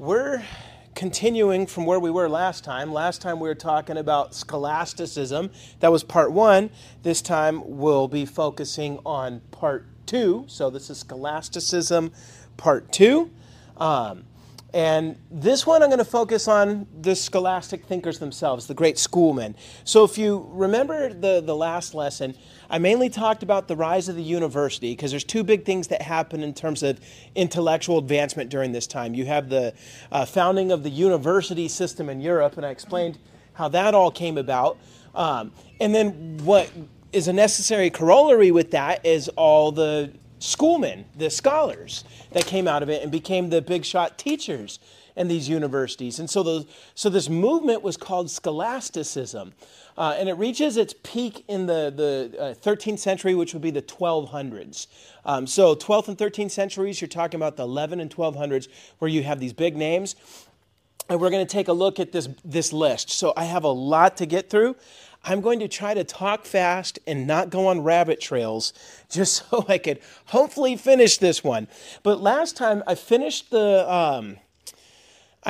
We're continuing from where we were last time. Last time we were talking about scholasticism. That was part one. This time we'll be focusing on part two. So this is scholasticism part two. Um, and this one, I'm going to focus on the scholastic thinkers themselves, the great schoolmen. So, if you remember the, the last lesson, I mainly talked about the rise of the university because there's two big things that happen in terms of intellectual advancement during this time. You have the uh, founding of the university system in Europe, and I explained how that all came about. Um, and then, what is a necessary corollary with that is all the schoolmen, the scholars that came out of it and became the big shot teachers in these universities. And so, the, so this movement was called scholasticism. Uh, and it reaches its peak in the, the uh, 13th century, which would be the 1200s. Um, so 12th and 13th centuries, you're talking about the 11 and 1200s, where you have these big names. And we're going to take a look at this, this list. So I have a lot to get through. I'm going to try to talk fast and not go on rabbit trails just so I could hopefully finish this one. But last time I finished the. Um,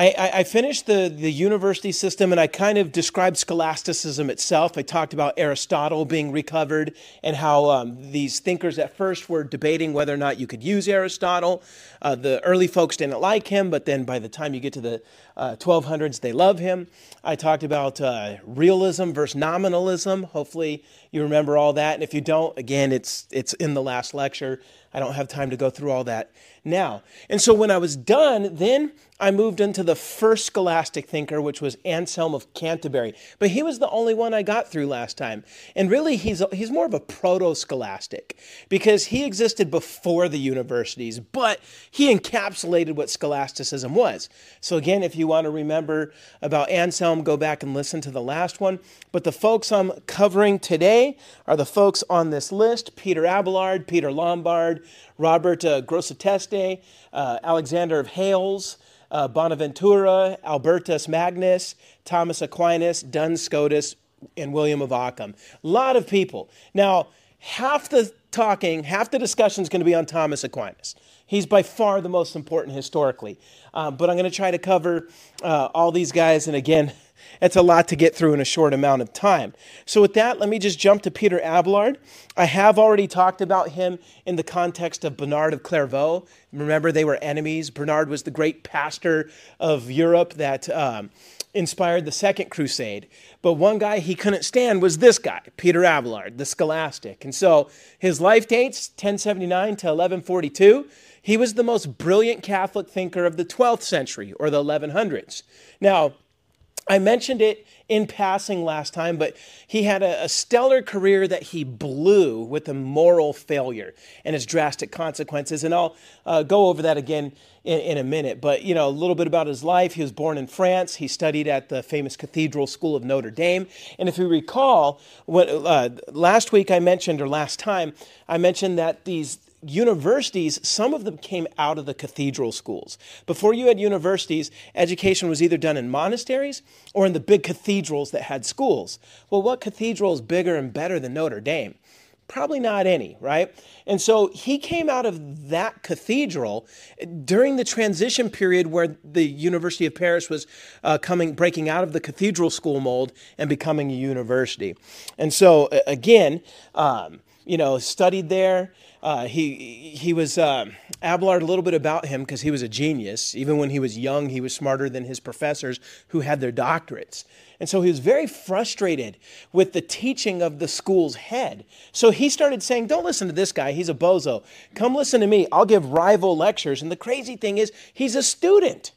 I, I, finished the, the university system and I kind of described scholasticism itself. I talked about Aristotle being recovered and how um, these thinkers at first were debating whether or not you could use Aristotle. Uh, the early folks didn't like him, but then by the time you get to the uh, 1200s, they love him. I talked about uh, realism versus nominalism. Hopefully, you remember all that. And if you don't, again, it's, it's in the last lecture. I don't have time to go through all that now. And so when I was done, then I moved into the first scholastic thinker, which was Anselm of Canterbury. But he was the only one I got through last time. And really, he's, he's more of a proto scholastic because he existed before the universities, but he encapsulated what scholasticism was. So, again, if you want to remember about Anselm, go back and listen to the last one. But the folks I'm covering today are the folks on this list Peter Abelard, Peter Lombard, Robert uh, Grosseteste, uh, Alexander of Hales, uh, Bonaventura, Albertus Magnus, Thomas Aquinas, Duns Scotus, and William of Ockham. A lot of people. Now, half the talking, half the discussion is going to be on Thomas Aquinas. He's by far the most important historically. Uh, but I'm going to try to cover uh, all these guys. And again, it's a lot to get through in a short amount of time. So, with that, let me just jump to Peter Abelard. I have already talked about him in the context of Bernard of Clairvaux. Remember, they were enemies. Bernard was the great pastor of Europe that um, inspired the Second Crusade. But one guy he couldn't stand was this guy, Peter Abelard, the scholastic. And so his life dates 1079 to 1142. He was the most brilliant Catholic thinker of the 12th century or the 1100s. Now, I mentioned it in passing last time, but he had a, a, stellar career that he blew with a moral failure and its drastic consequences. And I'll uh, go over that again in, in, a minute. But, you know, a little bit about his life. He was born in France. He studied at the famous Cathedral School of Notre Dame. And if you recall, what, uh, last week I mentioned, or last time, I mentioned that these universities, some of them came out of the cathedral schools. Before you had universities, education was either done in monasteries or in the big cathedrals that had schools. Well, what cathedral is bigger and better than Notre Dame? Probably not any, right? And so he came out of that cathedral during the transition period where the University of Paris was uh, coming, breaking out of the cathedral school mold and becoming a university. And so, again, um, you know, studied there. Uh, he he was uh, Abelard a little bit about him because he was a genius. Even when he was young, he was smarter than his professors who had their doctorates. And so he was very frustrated with the teaching of the school's head. So he started saying, Don't listen to this guy, he's a bozo. Come listen to me, I'll give rival lectures. And the crazy thing is, he's a student.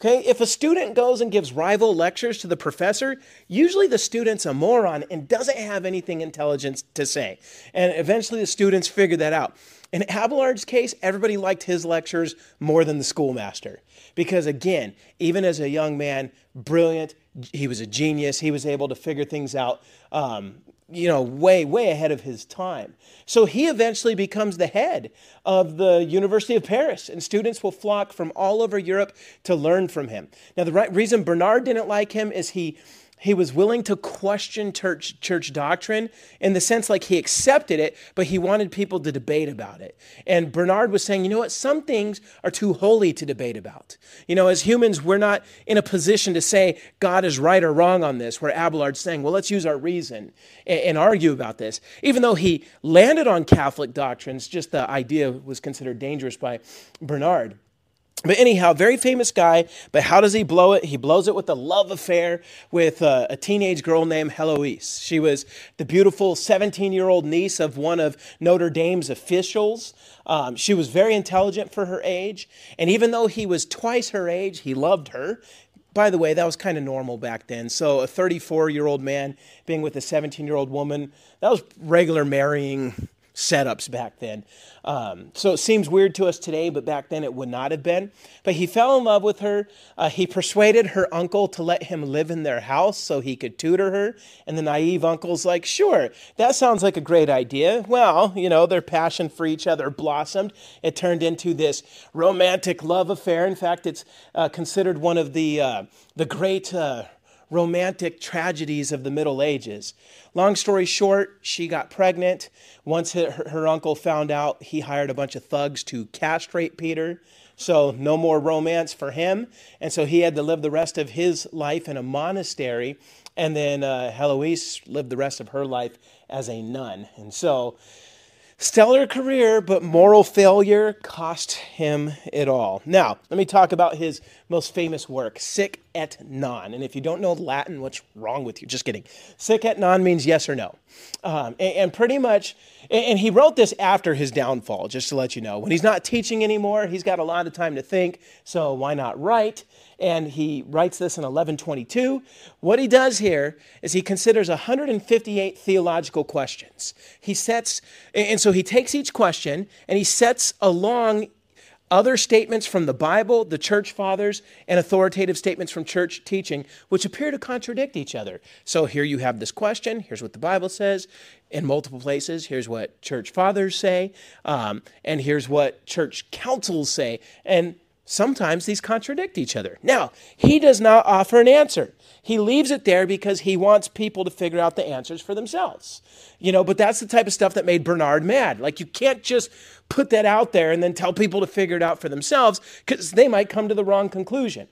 Okay, if a student goes and gives rival lectures to the professor, usually the student's a moron and doesn't have anything intelligent to say. And eventually the students figure that out. In Abelard's case, everybody liked his lectures more than the schoolmaster. Because again, even as a young man, brilliant, he was a genius, he was able to figure things out um, you know, way, way ahead of his time. So he eventually becomes the head of the University of Paris, and students will flock from all over Europe to learn from him. Now, the right reason Bernard didn't like him is he he was willing to question church, church doctrine in the sense like he accepted it, but he wanted people to debate about it. And Bernard was saying, you know what, some things are too holy to debate about. You know, as humans, we're not in a position to say God is right or wrong on this, where Abelard's saying, well, let's use our reason and, and argue about this. Even though he landed on Catholic doctrines, just the idea was considered dangerous by Bernard. But anyhow, very famous guy. But how does he blow it? He blows it with a love affair with a, a teenage girl named Heloise. She was the beautiful 17 year old niece of one of Notre Dame's officials. Um, she was very intelligent for her age. And even though he was twice her age, he loved her. By the way, that was kind of normal back then. So a 34 year old man being with a 17 year old woman, that was regular marrying setups back then. Um, so it seems weird to us today, but back then it would not have been. But he fell in love with her. Uh, he persuaded her uncle to let him live in their house so he could tutor her. And the naive uncle's like, sure, that sounds like a great idea. Well, you know, their passion for each other blossomed. It turned into this romantic love affair. In fact, it's uh, considered one of the, uh, the great uh, romantic tragedies of the Middle Ages. Long story short, she got pregnant. Once her, her, uncle found out, he hired a bunch of thugs to castrate Peter. So, no more romance for him. And so, he had to live the rest of his life in a monastery. And then uh, Heloise lived the rest of her life as a nun. And so, Stellar career, but moral failure cost him it all. Now, let me talk about his most famous work, Sic et non. And if you don't know Latin, what's wrong with you? Just kidding. Sic et non means yes or no. Um, and, and, pretty much, and he wrote this after his downfall, just to let you know. When he's not teaching anymore, he's got a lot of time to think, so why not write? and he writes this in 1122. What he does here is he considers 158 theological questions. He sets, and so he takes each question and he sets along other statements from the Bible, the church fathers, and authoritative statements from church teaching, which appear to contradict each other. So here you have this question. Here's what the Bible says in multiple places. Here's what church fathers say. Um, and here's what church councils say. And Sometimes these contradict each other. Now, he does not offer an answer. He leaves it there because he wants people to figure out the answers for themselves. You know, but that's the type of stuff that made Bernard mad. Like, you can't just put that out there and then tell people to figure it out for themselves because they might come to the wrong conclusion.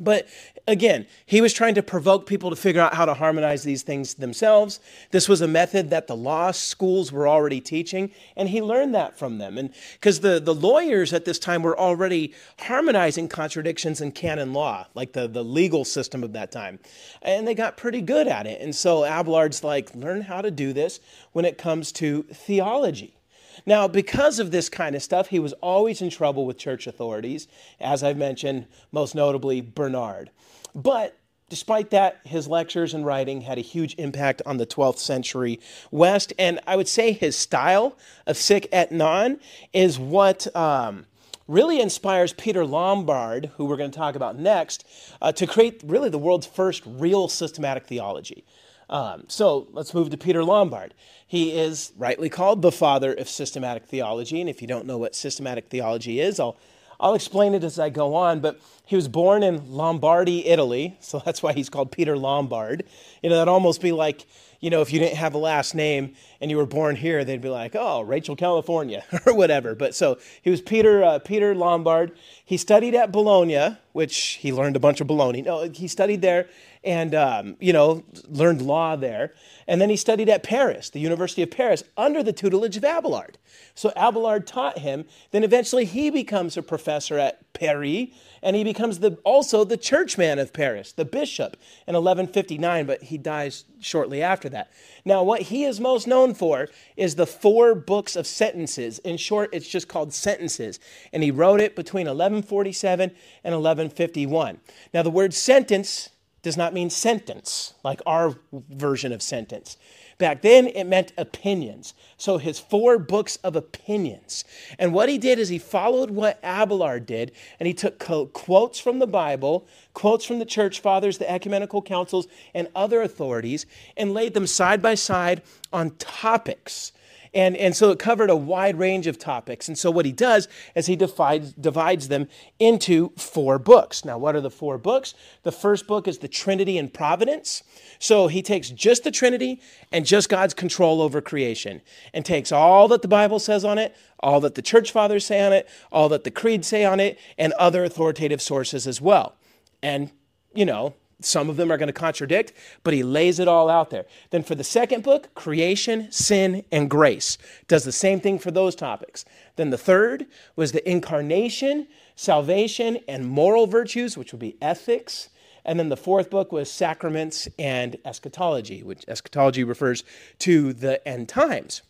But again, he was trying to provoke people to figure out how to harmonize these things themselves. This was a method that the law schools were already teaching, and he learned that from them. And because the, the lawyers at this time were already harmonizing contradictions in canon law, like the, the legal system of that time. And they got pretty good at it. And so Abelard's like, learn how to do this when it comes to theology. Now, because of this kind of stuff, he was always in trouble with church authorities, as I've mentioned, most notably Bernard. But despite that, his lectures and writing had a huge impact on the 12th century West. And I would say his style of sic et non is what. Um, really inspires Peter Lombard, who we're going to talk about next, uh, to create really the world's first real systematic theology. Um, so let's move to Peter Lombard. He is rightly called the father of systematic theology. And if you don't know what systematic theology is, I'll, I'll explain it as I go on. But he was born in Lombardy, Italy. So that's why he's called Peter Lombard. You know, that'd almost be like, you know, if you didn't have a last name and you were born here, they'd be like, oh, Rachel, California, or whatever. But so he was Peter, uh, Peter Lombard. He studied at Bologna, which he learned a bunch of Bologna. No, he studied there and, um, you know, learned law there. And then he studied at Paris, the University of Paris, under the tutelage of Abelard. So Abelard taught him. Then eventually he becomes a professor at Paris, and he becomes the, also the churchman of Paris, the bishop, in 1159, but he dies shortly after that. Now, what he is most known for is the four books of sentences. In short, it's just called sentences. And he wrote it between 1147 and 1151. Now, the word sentence does not mean sentence, like our version of sentence. Back then, it meant opinions. So his four books of opinions. And what he did is he followed what Abelard did, and he took quotes from the Bible, quotes from the church fathers, the ecumenical councils, and other authorities, and laid them side by side on topics And, and so it covered a wide range of topics. And so what he does is he divides, divides them into four books. Now, what are the four books? The first book is the Trinity and Providence. So he takes just the Trinity and just God's control over creation and takes all that the Bible says on it, all that the church fathers say on it, all that the creeds say on it, and other authoritative sources as well. And, you know, some of them are going to contradict, but he lays it all out there. Then for the second book, creation, sin, and grace, does the same thing for those topics. Then the third was the incarnation, salvation, and moral virtues, which would be ethics. And then the fourth book was sacraments and eschatology, which eschatology refers to the end times,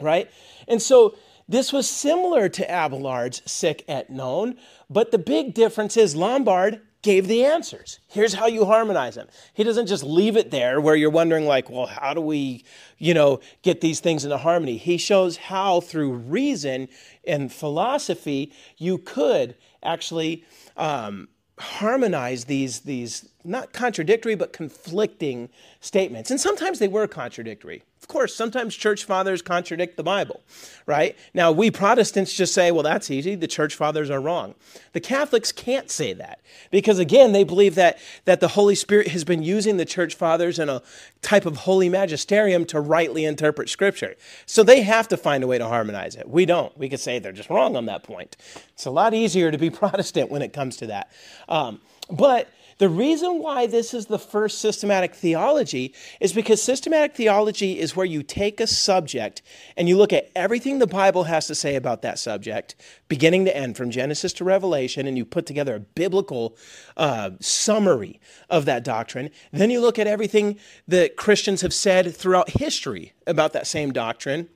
right? And so this was similar to Abelard's Sic et Non, but the big difference is Lombard gave the answers. Here's how you harmonize them. He doesn't just leave it there where you're wondering like, well, how do we, you know, get these things into harmony? He shows how through reason and philosophy you could actually um, harmonize these these not contradictory but conflicting statements. And sometimes they were contradictory. Course, sometimes church fathers contradict the Bible, right? Now, we Protestants just say, well, that's easy. The church fathers are wrong. The Catholics can't say that because, again, they believe that, that the Holy Spirit has been using the church fathers in a type of holy magisterium to rightly interpret Scripture. So they have to find a way to harmonize it. We don't. We could say they're just wrong on that point. It's a lot easier to be Protestant when it comes to that. Um, but the reason why this is the first systematic theology is because systematic theology is where you take a subject and you look at everything the Bible has to say about that subject, beginning to end, from Genesis to Revelation, and you put together a biblical uh, summary of that doctrine. Then you look at everything that Christians have said throughout history about that same doctrine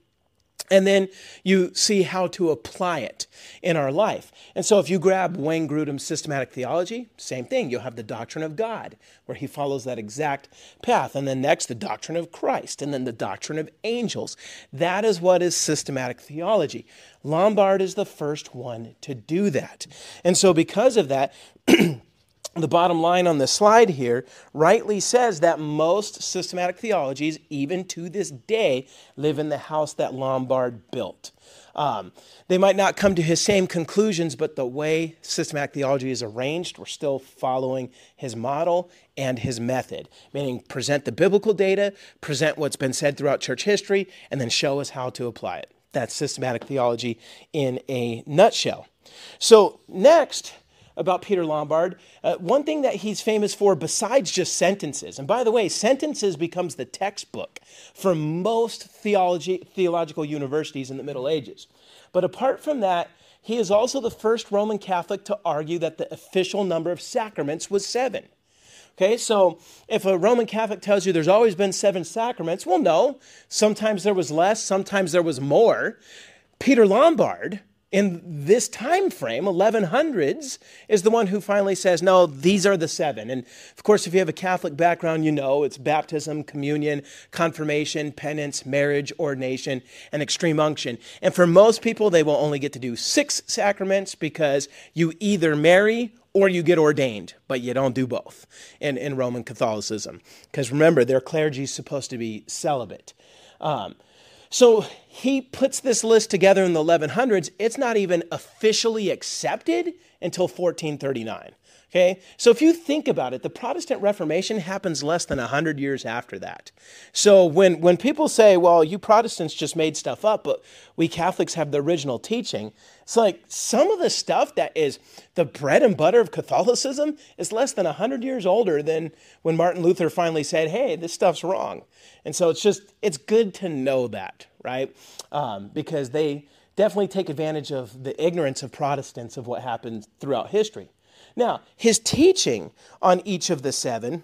and then you see how to apply it in our life. And so if you grab Wayne Grudem's systematic theology, same thing. You'll have the doctrine of God, where he follows that exact path. And then next, the doctrine of Christ, and then the doctrine of angels. That is what is systematic theology. Lombard is the first one to do that. And so because of that, the bottom line on the slide here rightly says that most systematic theologies, even to this day, live in the house that Lombard built. Um, they might not come to his same conclusions, but the way systematic theology is arranged, we're still following his model and his method, meaning present the biblical data, present what's been said throughout church history, and then show us how to apply it. That's systematic theology in a nutshell. So, next, about Peter Lombard. Uh, one thing that he's famous for, besides just sentences, and by the way, sentences becomes the textbook for most theology, theological universities in the Middle Ages. But apart from that, he is also the first Roman Catholic to argue that the official number of sacraments was seven. Okay, so if a Roman Catholic tells you there's always been seven sacraments, well, no. Sometimes there was less, sometimes there was more. Peter Lombard, in this time frame 1100s is the one who finally says no these are the seven and of course if you have a catholic background you know it's baptism communion confirmation penance marriage ordination and extreme unction and for most people they will only get to do six sacraments because you either marry or you get ordained, but you don't do both in, in Roman Catholicism. Because remember, their clergy is supposed to be celibate. Um, so he puts this list together in the 1100s. It's not even officially accepted until 1439. Okay, so if you think about it, the Protestant Reformation happens less than 100 years after that. So when, when people say, well, you Protestants just made stuff up, but we Catholics have the original teaching, it's like some of the stuff that is the bread and butter of Catholicism is less than 100 years older than when Martin Luther finally said, hey, this stuff's wrong. And so it's just, it's good to know that, right? Um, because they definitely take advantage of the ignorance of Protestants of what happened throughout history. Now, his teaching on each of the seven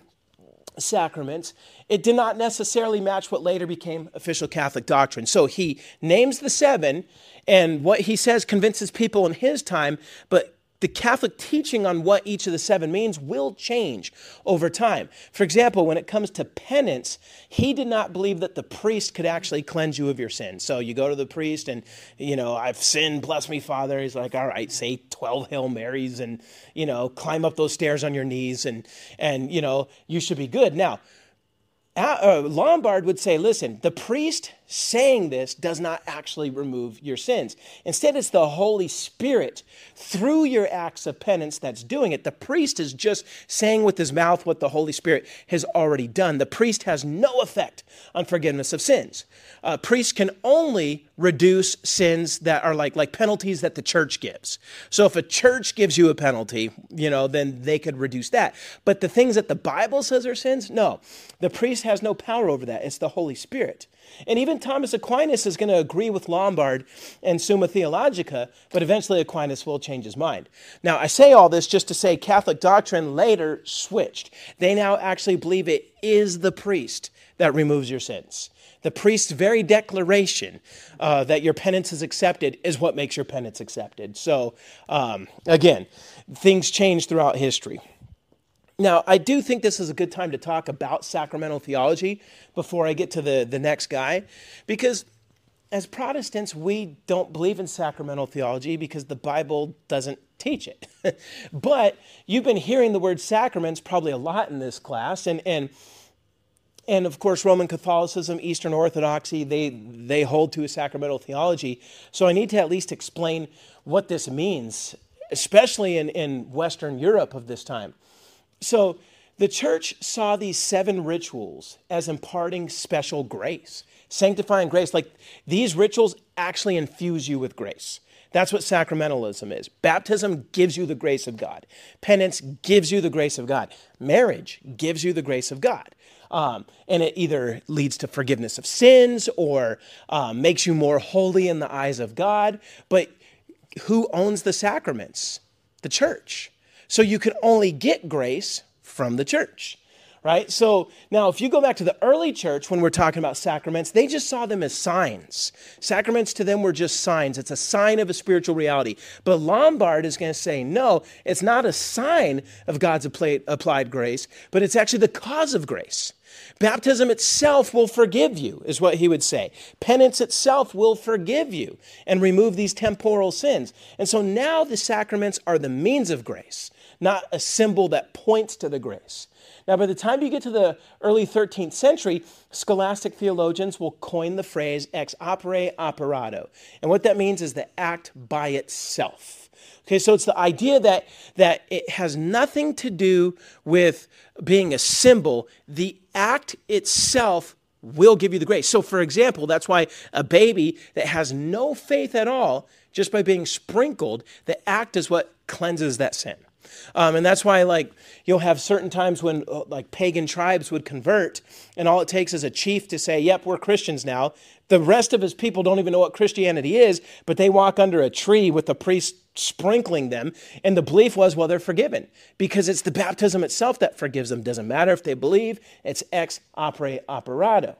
sacraments, it did not necessarily match what later became official Catholic doctrine. So he names the seven, and what he says convinces people in his time, but the Catholic teaching on what each of the seven means will change over time. For example, when it comes to penance, he did not believe that the priest could actually cleanse you of your sins. So you go to the priest and, you know, I've sinned, bless me, Father. He's like, all right, say 12 Hail Marys and, you know, climb up those stairs on your knees and, and you know, you should be good. Now, uh, Lombard would say, listen, the priest saying this does not actually remove your sins. Instead, it's the Holy Spirit through your acts of penance that's doing it. The priest is just saying with his mouth what the Holy Spirit has already done. The priest has no effect on forgiveness of sins. Uh, priests can only reduce sins that are like like penalties that the church gives. So if a church gives you a penalty, you know, then they could reduce that. But the things that the Bible says are sins, no. The priest has no power over that. It's the Holy Spirit. And even Thomas Aquinas is going to agree with Lombard and Summa Theologica, but eventually Aquinas will change his mind. Now, I say all this just to say Catholic doctrine later switched. They now actually believe it is the priest that removes your sins. The priest's very declaration uh, that your penance is accepted is what makes your penance accepted. So, um, again, things change throughout history. Now, I do think this is a good time to talk about sacramental theology before I get to the, the next guy, because as Protestants, we don't believe in sacramental theology because the Bible doesn't teach it. but you've been hearing the word sacraments probably a lot in this class, and, and, and of course, Roman Catholicism, Eastern Orthodoxy, they, they hold to a sacramental theology. So I need to at least explain what this means, especially in, in Western Europe of this time. So the church saw these seven rituals as imparting special grace, sanctifying grace. Like these rituals actually infuse you with grace. That's what sacramentalism is. Baptism gives you the grace of God. Penance gives you the grace of God. Marriage gives you the grace of God. Um, and it either leads to forgiveness of sins or um, makes you more holy in the eyes of God. But who owns the sacraments? The church. So you can only get grace from the church right? So now, if you go back to the early church when we're talking about sacraments, they just saw them as signs. Sacraments to them were just signs. It's a sign of a spiritual reality. But Lombard is going to say, no, it's not a sign of God's applied grace, but it's actually the cause of grace. Baptism itself will forgive you, is what he would say. Penance itself will forgive you and remove these temporal sins. And so now the sacraments are the means of grace not a symbol that points to the grace. Now, by the time you get to the early 13th century, scholastic theologians will coin the phrase ex opere operato. And what that means is the act by itself. Okay, so it's the idea that, that it has nothing to do with being a symbol. The act itself will give you the grace. So, for example, that's why a baby that has no faith at all, just by being sprinkled, the act is what cleanses that sin. Um, and that's why, like, you'll have certain times when, uh, like, pagan tribes would convert, and all it takes is a chief to say, Yep, we're Christians now. The rest of his people don't even know what Christianity is, but they walk under a tree with the priest sprinkling them. And the belief was, well, they're forgiven because it's the baptism itself that forgives them. Doesn't matter if they believe, it's ex opere operato.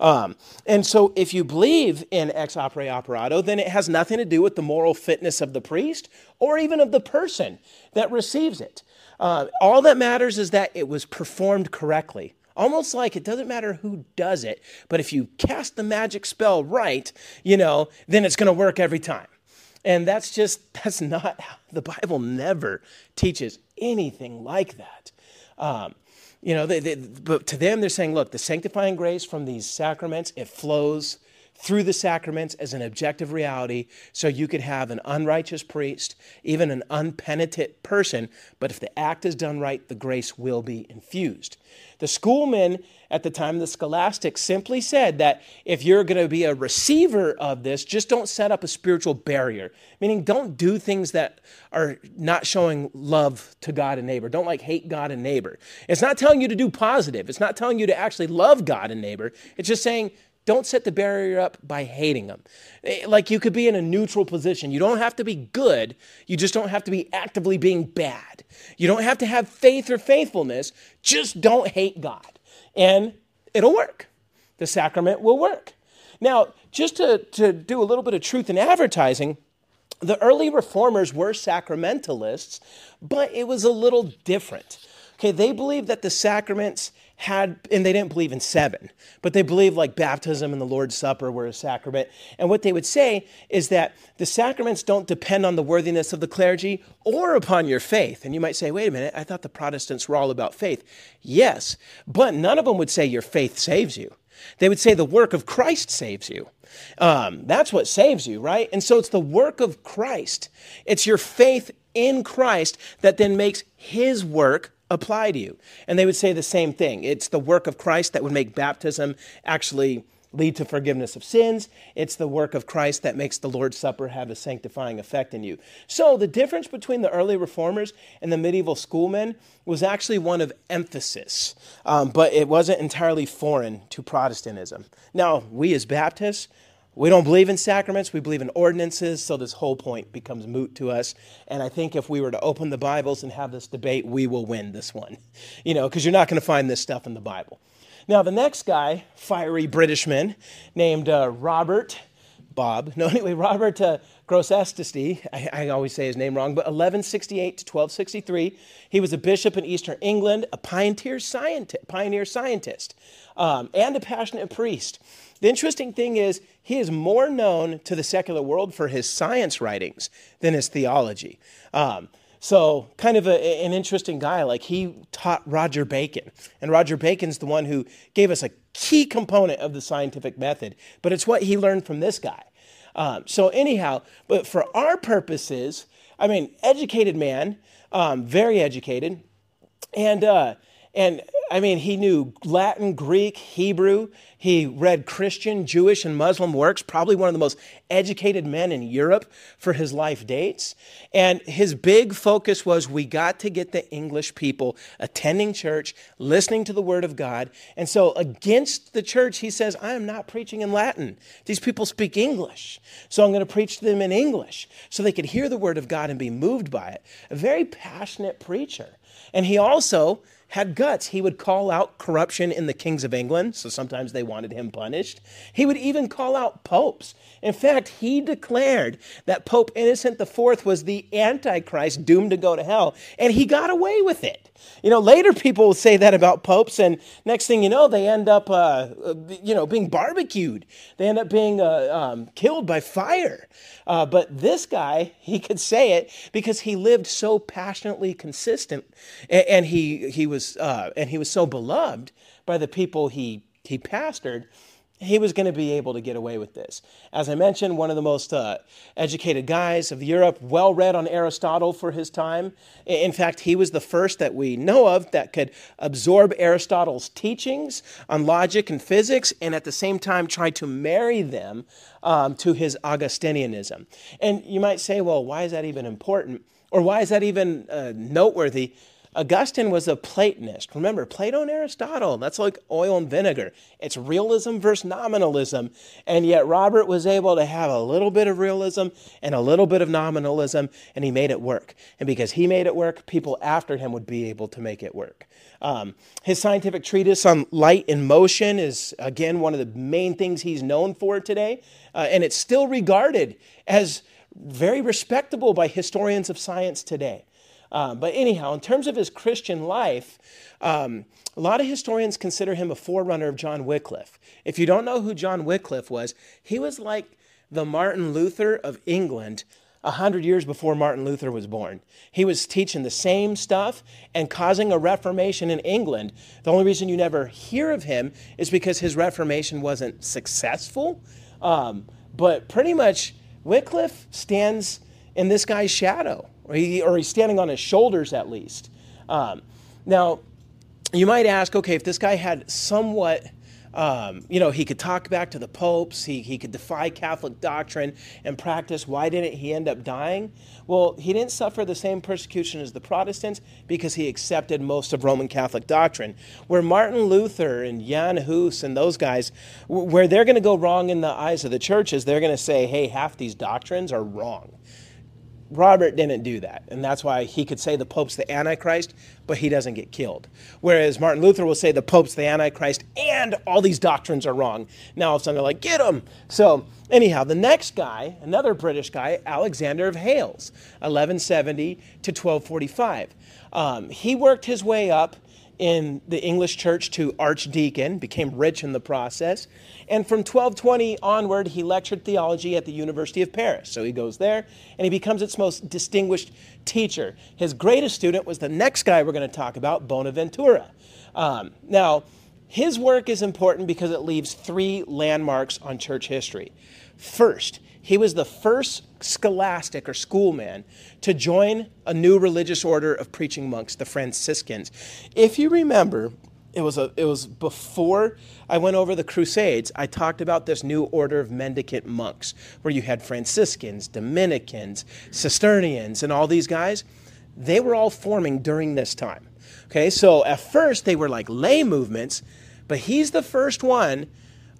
Um, and so if you believe in ex opere operato, then it has nothing to do with the moral fitness of the priest or even of the person that receives it. Uh, all that matters is that it was performed correctly. Almost like it doesn't matter who does it, but if you cast the magic spell right, you know, then it's going to work every time. And that's just, that's not, how the Bible never teaches anything like that. Um, you know, they, they, but to them, they're saying, look, the sanctifying grace from these sacraments, it flows through the sacraments as an objective reality so you could have an unrighteous priest, even an unpenitent person, but if the act is done right, the grace will be infused. The schoolmen at the time, the scholastics, simply said that if you're going to be a receiver of this, just don't set up a spiritual barrier. Meaning, don't do things that are not showing love to God and neighbor. Don't like hate God and neighbor. It's not telling you to do positive, it's not telling you to actually love God and neighbor. It's just saying, don't set the barrier up by hating them. Eh, like you could be in a neutral position. You don't have to be good. You just don't have to be actively being bad. You don't have to have faith or faithfulness. Just don't hate God. And it'll work. The sacrament will work. Now, just to, to do a little bit of truth in advertising, the early reformers were sacramentalists, but it was a little different. Okay, they believed that the sacraments had, and they didn't believe in seven, but they believed like baptism and the Lord's Supper were a sacrament. And what they would say is that the sacraments don't depend on the worthiness of the clergy or upon your faith. And you might say, wait a minute, I thought the Protestants were all about faith. Yes, but none of them would say your faith saves you. They would say the work of Christ saves you. Um, that's what saves you, right? And so it's the work of Christ. It's your faith in Christ that then makes his work apply to you. And they would say the same thing. It's the work of Christ that would make baptism actually lead to forgiveness of sins. It's the work of Christ that makes the Lord's Supper have a sanctifying effect in you. So the difference between the early reformers and the medieval schoolmen was actually one of emphasis, um, but it wasn't entirely foreign to Protestantism. Now, we as Baptists, we don't believe in sacraments, we believe in ordinances, so this whole point becomes moot to us. And I think if we were to open the Bibles and have this debate, we will win this one. You know, because you're not going to find this stuff in the Bible. Now, the next guy, fiery Britishman named uh, Robert, Bob, no, anyway, Robert uh, I, I, always say his name wrong, but 1168 to 1263. He was a bishop in Eastern England, a pioneer, scientist, pioneer scientist, um, and a passionate priest. The interesting thing is, he is more known to the secular world for his science writings than his theology. Um, so, kind of a, an interesting guy. Like, he taught Roger Bacon. And Roger Bacon's the one who gave us a key component of the scientific method. But it's what he learned from this guy. Um, so, anyhow, but for our purposes, I mean, educated man, um, very educated. And, uh, and I mean, he knew Latin, Greek, Hebrew. He read Christian, Jewish, and Muslim works, probably one of the most educated men in Europe for his life dates. And his big focus was we got to get the English people attending church, listening to the Word of God. And so, against the church, he says, I am not preaching in Latin. These people speak English. So, I'm going to preach to them in English so they could hear the Word of God and be moved by it. A very passionate preacher. And he also had guts. He would call out corruption in the kings of England, so sometimes they wanted him punished. He would even call out popes. In fact, he declared that Pope Innocent IV was the Antichrist doomed to go to hell, and he got away with it. You know, later people will say that about popes, and next thing you know, they end up, uh, you know, being barbecued. They end up being uh, um, killed by fire. Uh, but this guy, he could say it because he lived so passionately consistent, and, and he he was uh, and he was so beloved by the people he he pastored he was going to be able to get away with this. As I mentioned, one of the most uh, educated guys of Europe, well read on Aristotle for his time. In fact, he was the first that we know of that could absorb Aristotle's teachings on logic and physics and at the same time try to marry them um, to his Augustinianism. And you might say, well, why is that even important? Or why is that even uh, noteworthy? Augustine was a Platonist. Remember, Plato and Aristotle, that's like oil and vinegar. It's realism versus nominalism. And yet, Robert was able to have a little bit of realism and a little bit of nominalism, and he made it work. And because he made it work, people after him would be able to make it work. Um, his scientific treatise on light and motion is, again, one of the main things he's known for today. Uh, and it's still regarded as very respectable by historians of science today. Um, but anyhow, in terms of his Christian life, um, a lot of historians consider him a forerunner of John Wycliffe. If you don't know who John Wycliffe was, he was like the Martin Luther of England a hundred years before Martin Luther was born. He was teaching the same stuff and causing a reformation in England. The only reason you never hear of him is because his reformation wasn't successful. Um, but pretty much, Wycliffe stands in this guy's shadow or, he, or he's standing on his shoulders at least. Um, now, you might ask, okay, if this guy had somewhat, um, you know, he could talk back to the popes, he, he could defy Catholic doctrine and practice, why didn't he end up dying? Well, he didn't suffer the same persecution as the Protestants because he accepted most of Roman Catholic doctrine. Where Martin Luther and Jan Hus and those guys, where they're going to go wrong in the eyes of the churches, they're going to say, hey, half these doctrines are wrong. Robert didn't do that, and that's why he could say the Pope's the Antichrist, but he doesn't get killed. Whereas Martin Luther will say the Pope's the Antichrist and all these doctrines are wrong. Now all of a sudden they're like, get him! So, anyhow, the next guy, another British guy, Alexander of Hales, 1170 to 1245. Um, he worked his way up in the English church to archdeacon, became rich in the process. And from 1220 onward, he lectured theology at the University of Paris. So he goes there and he becomes its most distinguished teacher. His greatest student was the next guy we're going to talk about, Bonaventura. Um, now, His work is important because it leaves three landmarks on church history. First, he was the first scholastic or schoolman to join a new religious order of preaching monks, the Franciscans. If you remember, it was a it was before I went over the crusades I talked about this new order of mendicant monks where you had Franciscans, Dominicans, Cistercians and all these guys they were all forming during this time okay so at first they were like lay movements but he's the first one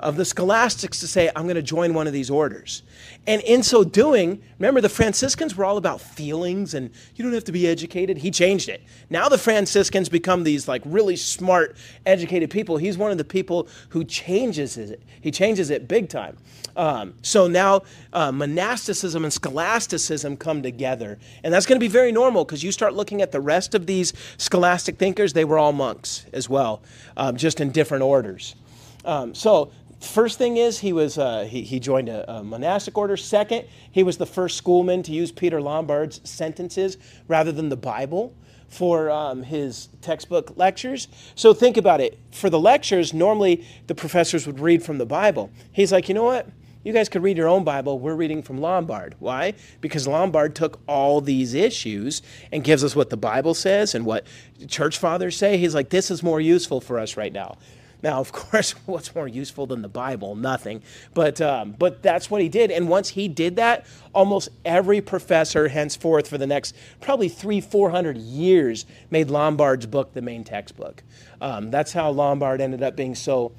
of the scholastics to say, I'm going to join one of these orders. And in so doing, remember the Franciscans were all about feelings and you don't have to be educated. He changed it. Now the Franciscans become these like really smart, educated people. He's one of the people who changes it. He changes it big time. Um, so now uh, monasticism and scholasticism come together. And that's going to be very normal because you start looking at the rest of these scholastic thinkers, they were all monks as well, um, just in different orders. Um, so First thing is he was uh, he, he joined a, a, monastic order. Second, he was the first schoolman to use Peter Lombard's sentences rather than the Bible for um, his textbook lectures. So think about it. For the lectures, normally the professors would read from the Bible. He's like, you know what? You guys could read your own Bible. We're reading from Lombard. Why? Because Lombard took all these issues and gives us what the Bible says and what church fathers say. He's like, this is more useful for us right now. Now, of course, what's more useful than the Bible? Nothing. But, um, but that's what he did. And once he did that, almost every professor henceforth for the next probably three, four hundred years made Lombard's book the main textbook. Um, that's how Lombard ended up being so,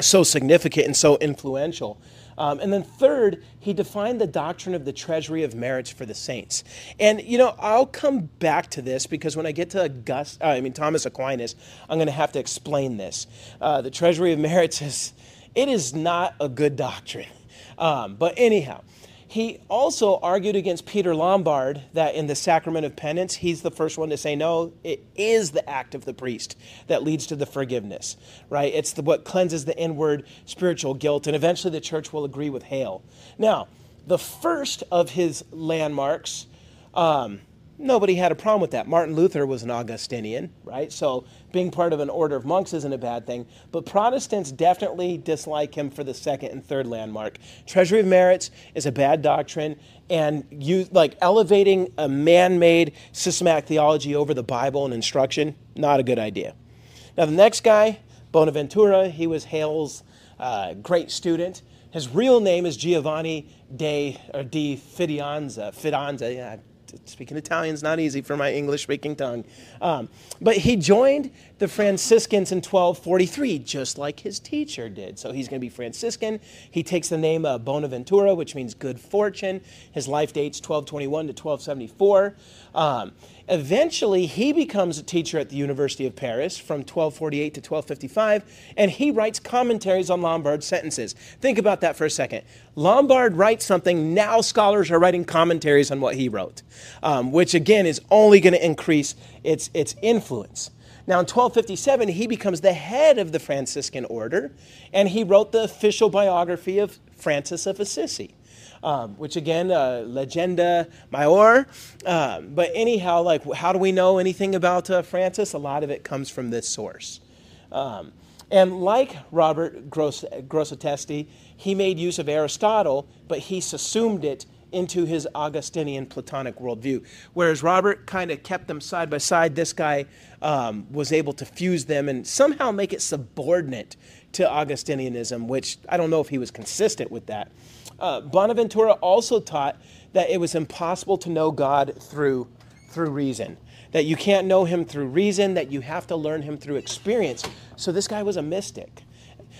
so significant and so influential. Um, and then third, he defined the doctrine of the treasury of merits for the saints. And you know, I'll come back to this because when I get to August, uh, I mean Thomas Aquinas, I'm going to have to explain this. Uh, the treasury of merits is it is not a good doctrine. Um, but anyhow, he also argued against Peter Lombard that in the sacrament of penance, he's the first one to say, no, it is the act of the priest that leads to the forgiveness, right? It's the, what cleanses the inward spiritual guilt, and eventually the church will agree with Hale. Now, the first of his landmarks, um, nobody had a problem with that. Martin Luther was an Augustinian, right? So being part of an order of monks isn't a bad thing. But Protestants definitely dislike him for the second and third landmark. Treasury of Merits is a bad doctrine, and you like elevating a man-made systematic theology over the Bible and instruction, not a good idea. Now the next guy, Bonaventura, he was Hale's uh, great student. His real name is Giovanni de, or di Fidanza. Fidanza, yeah, speaking Italian is not easy for my English speaking tongue. Um, but he joined the Franciscans in 1243, just like his teacher did. So he's going to be Franciscan. He takes the name uh, Bonaventura, which means good fortune. His life dates 1221 to 1274. Um, Eventually, he becomes a teacher at the University of Paris from 1248 to 1255, and he writes commentaries on Lombard's sentences. Think about that for a second. Lombard writes something, now scholars are writing commentaries on what he wrote, um, which again is only going to increase its, its influence. Now, in 1257, he becomes the head of the Franciscan order, and he wrote the official biography of Francis of Assisi um, which again, uh, legenda Maior. Um, but anyhow, like, how do we know anything about uh, Francis? A lot of it comes from this source. Um, and like Robert Gross, Grosseteste, he made use of Aristotle, but he subsumed it into his Augustinian Platonic worldview. Whereas Robert kind of kept them side by side, this guy um, was able to fuse them and somehow make it subordinate to Augustinianism, which I don't know if he was consistent with that. Uh, Bonaventura also taught that it was impossible to know God through, through reason, that you can't know him through reason, that you have to learn him through experience. So this guy was a mystic.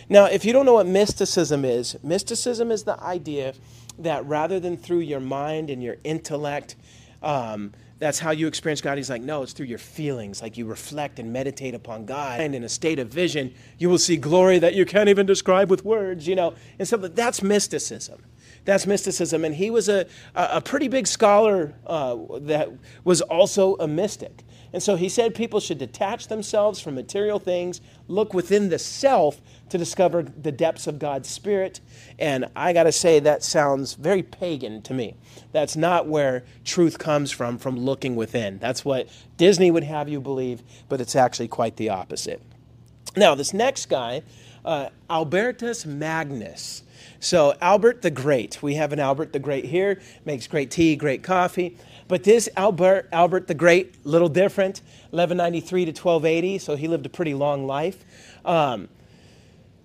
Now, if you don't know what mysticism is, mysticism is the idea that rather than through your mind and your intellect, um, that's how you experience God. He's like, no, it's through your feelings. Like you reflect and meditate upon God. And in a state of vision, you will see glory that you can't even describe with words, you know. And so that's mysticism. That's mysticism. And he was a, a pretty big scholar uh, that was also a mystic. And so he said people should detach themselves from material things, look within the self to discover the depths of God's Spirit. And I got to say, that sounds very pagan to me. That's not where truth comes from, from looking within. That's what Disney would have you believe, but it's actually quite the opposite. Now, this next guy, uh, Albertus Magnus. So, Albert the Great. We have an Albert the Great here, makes great tea, great coffee. But this Albert, Albert the Great, little different, 1193 to 1280, so he lived a pretty long life. Um,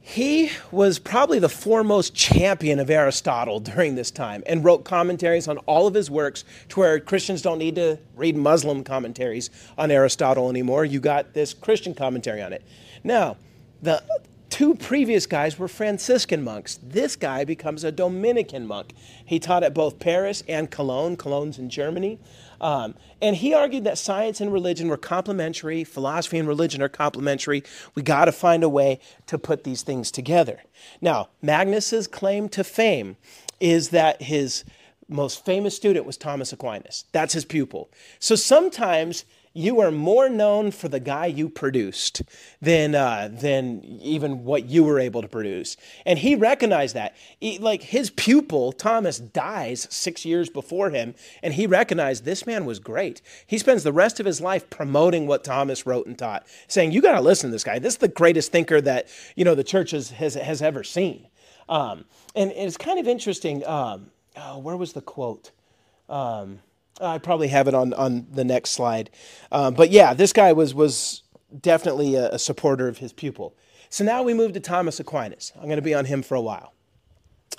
he was probably the foremost champion of Aristotle during this time and wrote commentaries on all of his works to where Christians don't need to read Muslim commentaries on Aristotle anymore. You got this Christian commentary on it. Now, the two previous guys were Franciscan monks. This guy becomes a Dominican monk. He taught at both Paris and Cologne. Cologne's in Germany. Um, and he argued that science and religion were complementary, philosophy and religion are complementary. We got to find a way to put these things together. Now, Magnus's claim to fame is that his most famous student was Thomas Aquinas. That's his pupil. So sometimes you are more known for the guy you produced than, uh, than even what you were able to produce. And he recognized that. He, like his pupil, Thomas, dies six years before him, and he recognized this man was great. He spends the rest of his life promoting what Thomas wrote and taught, saying, You got to listen to this guy. This is the greatest thinker that you know the church has, has, has ever seen. Um, and, it's kind of interesting. Um, oh, where was the quote? Um, I probably have it on, on the next slide. Um, but yeah, this guy was, was definitely a, a supporter of his pupil. So now we move to Thomas Aquinas. I'm going to be on him for a while.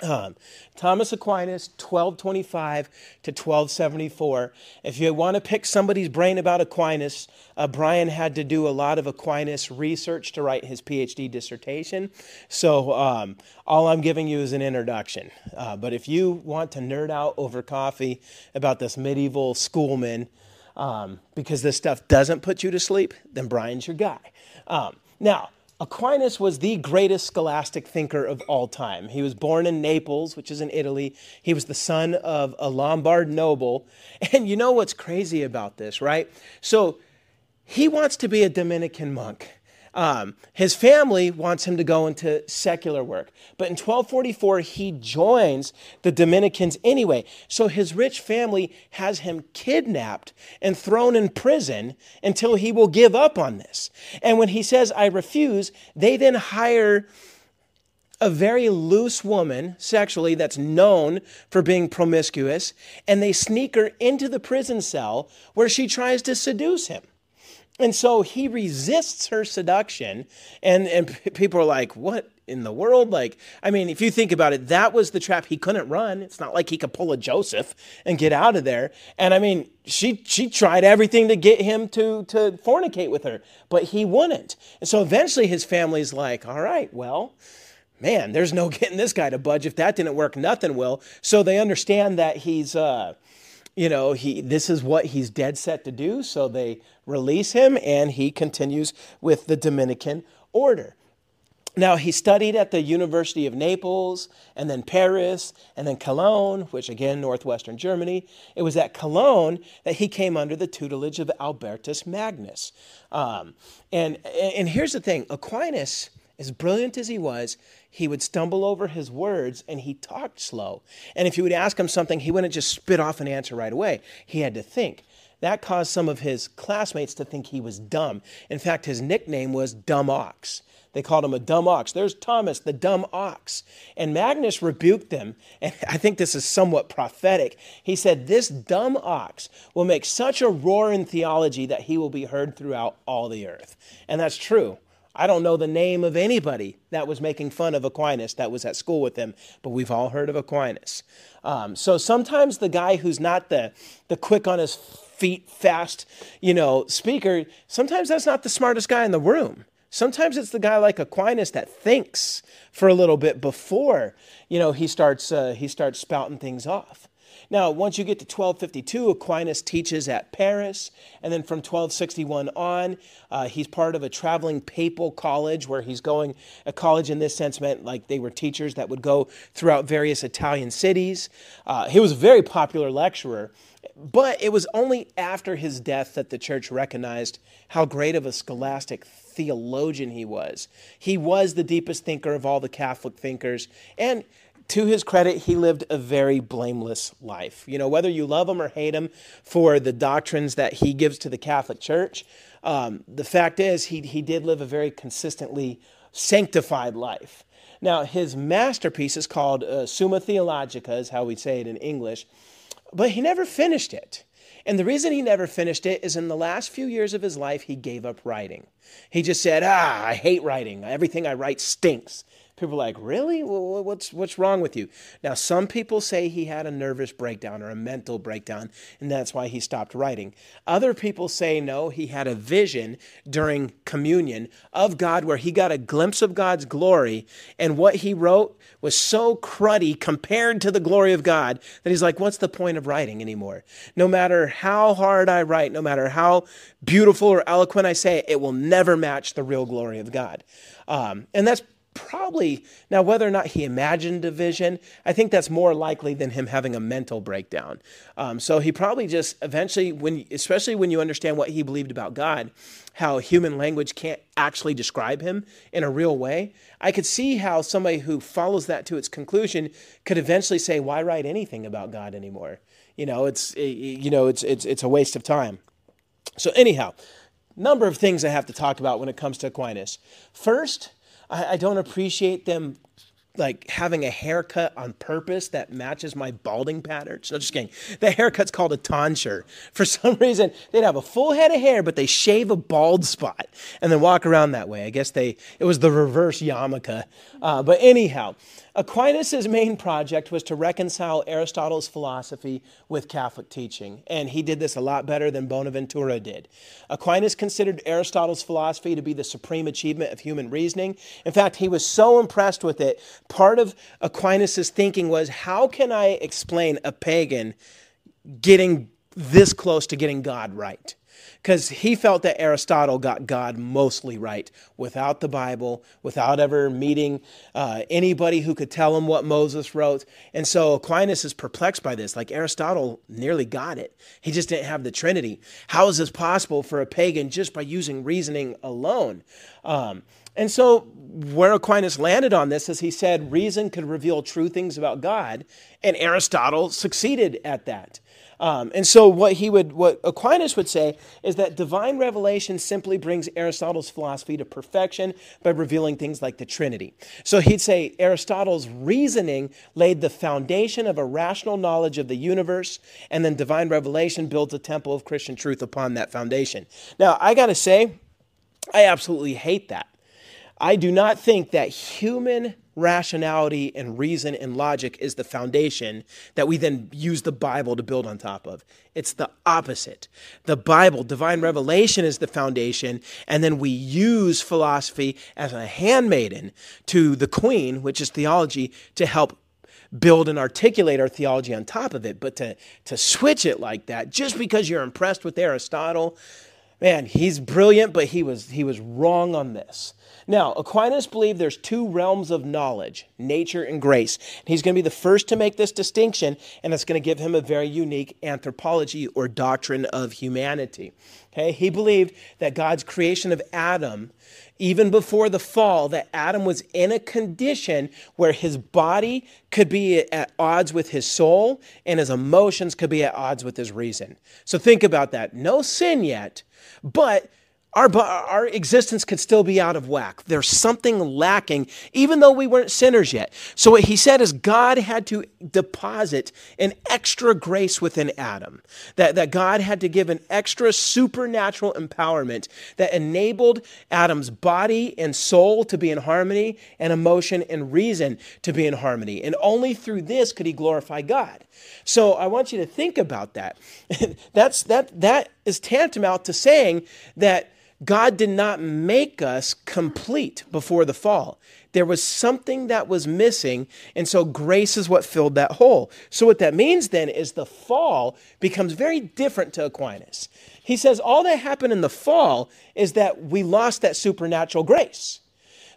Um, Thomas Aquinas, 1225 to 1274. If you want to pick somebody's brain about Aquinas, uh, Brian had to do a lot of Aquinas research to write his PhD dissertation. So um, all I'm giving you is an introduction. Uh, but if you want to nerd out over coffee about this medieval schoolman, um, because this stuff doesn't put you to sleep, then Brian's your guy. Um, now, Aquinas was the greatest scholastic thinker of all time. He was born in Naples, which is in Italy. He was the son of a Lombard noble. And you know what's crazy about this, right? So he wants to be a Dominican monk. Um, his family wants him to go into secular work. But in 1244, he joins the Dominicans anyway. So his rich family has him kidnapped and thrown in prison until he will give up on this. And when he says, I refuse, they then hire a very loose woman sexually that's known for being promiscuous, and they sneak her into the prison cell where she tries to seduce him. And so he resists her seduction, and, and people are like, What in the world? Like, I mean, if you think about it, that was the trap. He couldn't run. It's not like he could pull a Joseph and get out of there. And I mean, she she tried everything to get him to to fornicate with her, but he wouldn't. And so eventually his family's like, All right, well, man, there's no getting this guy to budge. If that didn't work, nothing will. So they understand that he's uh you know, he this is what he's dead set to do, so they release him and he continues with the Dominican order. Now, he studied at the University of Naples and then Paris and then Cologne, which again, northwestern Germany. It was at Cologne that he came under the tutelage of Albertus Magnus. Um, and, and here's the thing Aquinas, as brilliant as he was, he would stumble over his words and he talked slow. And if you would ask him something, he wouldn't just spit off an answer right away. He had to think. That caused some of his classmates to think he was dumb. In fact, his nickname was Dumb Ox. They called him a dumb ox. There's Thomas, the dumb ox. And Magnus rebuked them, and I think this is somewhat prophetic. He said, This dumb ox will make such a roar in theology that he will be heard throughout all the earth. And that's true. I don't know the name of anybody that was making fun of Aquinas that was at school with him, but we've all heard of Aquinas. Um, so sometimes the guy who's not the, the quick on his feet, fast, you know, speaker, sometimes that's not the smartest guy in the room. Sometimes it's the guy like Aquinas that thinks for a little bit before, you know, he starts, uh, he starts spouting things off. Now, once you get to 1252, Aquinas teaches at Paris, and then from 1261 on, uh, he's part of a traveling papal college where he's going. A college in this sense meant like they were teachers that would go throughout various Italian cities. Uh, he was a very popular lecturer, but it was only after his death that the church recognized how great of a scholastic theologian he was. He was the deepest thinker of all the Catholic thinkers, and to his credit, he lived a very blameless life. You know, whether you love him or hate him for the doctrines that he gives to the Catholic Church, um, the fact is he, he did live a very consistently sanctified life. Now, his masterpiece is called uh, Summa Theologica, is how we say it in English, but he never finished it. And the reason he never finished it is in the last few years of his life, he gave up writing. He just said, Ah, I hate writing. Everything I write stinks. People are like, really? What's, what's wrong with you? Now, some people say he had a nervous breakdown or a mental breakdown, and that's why he stopped writing. Other people say, no, he had a vision during communion of God where he got a glimpse of God's glory, and what he wrote was so cruddy compared to the glory of God that he's like, what's the point of writing anymore? No matter how hard I write, no matter how beautiful or eloquent I say, it will never match the real glory of God. Um, and that's probably now whether or not he imagined a vision i think that's more likely than him having a mental breakdown. Um, so he probably just eventually when especially when you understand what he believed about god how human language can't actually describe him in a real way i could see how somebody who follows that to its conclusion could eventually say why write anything about god anymore? You know it's you know it's it's, it's a waste of time. So anyhow number of things i have to talk about when it comes to aquinas. First I, I don't appreciate them like having a haircut on purpose that matches my balding patterns. No, just kidding. The haircut's called a tonsure. For some reason, they'd have a full head of hair, but they shave a bald spot and then walk around that way. I guess they it was the reverse yarmulke. Uh, but anyhow, Aquinas' main project was to reconcile Aristotle's philosophy with Catholic teaching, and he did this a lot better than Bonaventura did. Aquinas considered Aristotle's philosophy to be the supreme achievement of human reasoning. In fact, he was so impressed with it, part of Aquinas' thinking was how can I explain a pagan getting this close to getting God right? Because he felt that Aristotle got God mostly right without the Bible, without ever meeting uh, anybody who could tell him what Moses wrote. And so Aquinas is perplexed by this. Like Aristotle nearly got it, he just didn't have the Trinity. How is this possible for a pagan just by using reasoning alone? Um, and so, where Aquinas landed on this is he said reason could reveal true things about God, and Aristotle succeeded at that. Um, and so what he would, what Aquinas would say is that divine revelation simply brings Aristotle's philosophy to perfection by revealing things like the Trinity. So he'd say Aristotle's reasoning laid the foundation of a rational knowledge of the universe, and then divine revelation builds a temple of Christian truth upon that foundation. Now, I got to say, I absolutely hate that. I do not think that human rationality and reason and logic is the foundation that we then use the Bible to build on top of. It's the opposite. The Bible, divine revelation, is the foundation, and then we use philosophy as a handmaiden to the queen, which is theology, to help build and articulate our theology on top of it. But to, to switch it like that, just because you're impressed with Aristotle, man, he's brilliant, but he was, he was wrong on this. Now, Aquinas believed there's two realms of knowledge, nature and grace. He's going to be the first to make this distinction, and it's going to give him a very unique anthropology or doctrine of humanity. Okay? He believed that God's creation of Adam, even before the fall, that Adam was in a condition where his body could be at odds with his soul and his emotions could be at odds with his reason. So think about that. No sin yet, but our, our existence could still be out of whack. There's something lacking, even though we weren't sinners yet. So, what he said is God had to deposit an extra grace within Adam, that, that God had to give an extra supernatural empowerment that enabled Adam's body and soul to be in harmony, and emotion and reason to be in harmony. And only through this could he glorify God. So, I want you to think about that. That's, that, that is tantamount to saying that God did not make us complete before the fall. There was something that was missing, and so grace is what filled that hole. So, what that means then is the fall becomes very different to Aquinas. He says all that happened in the fall is that we lost that supernatural grace.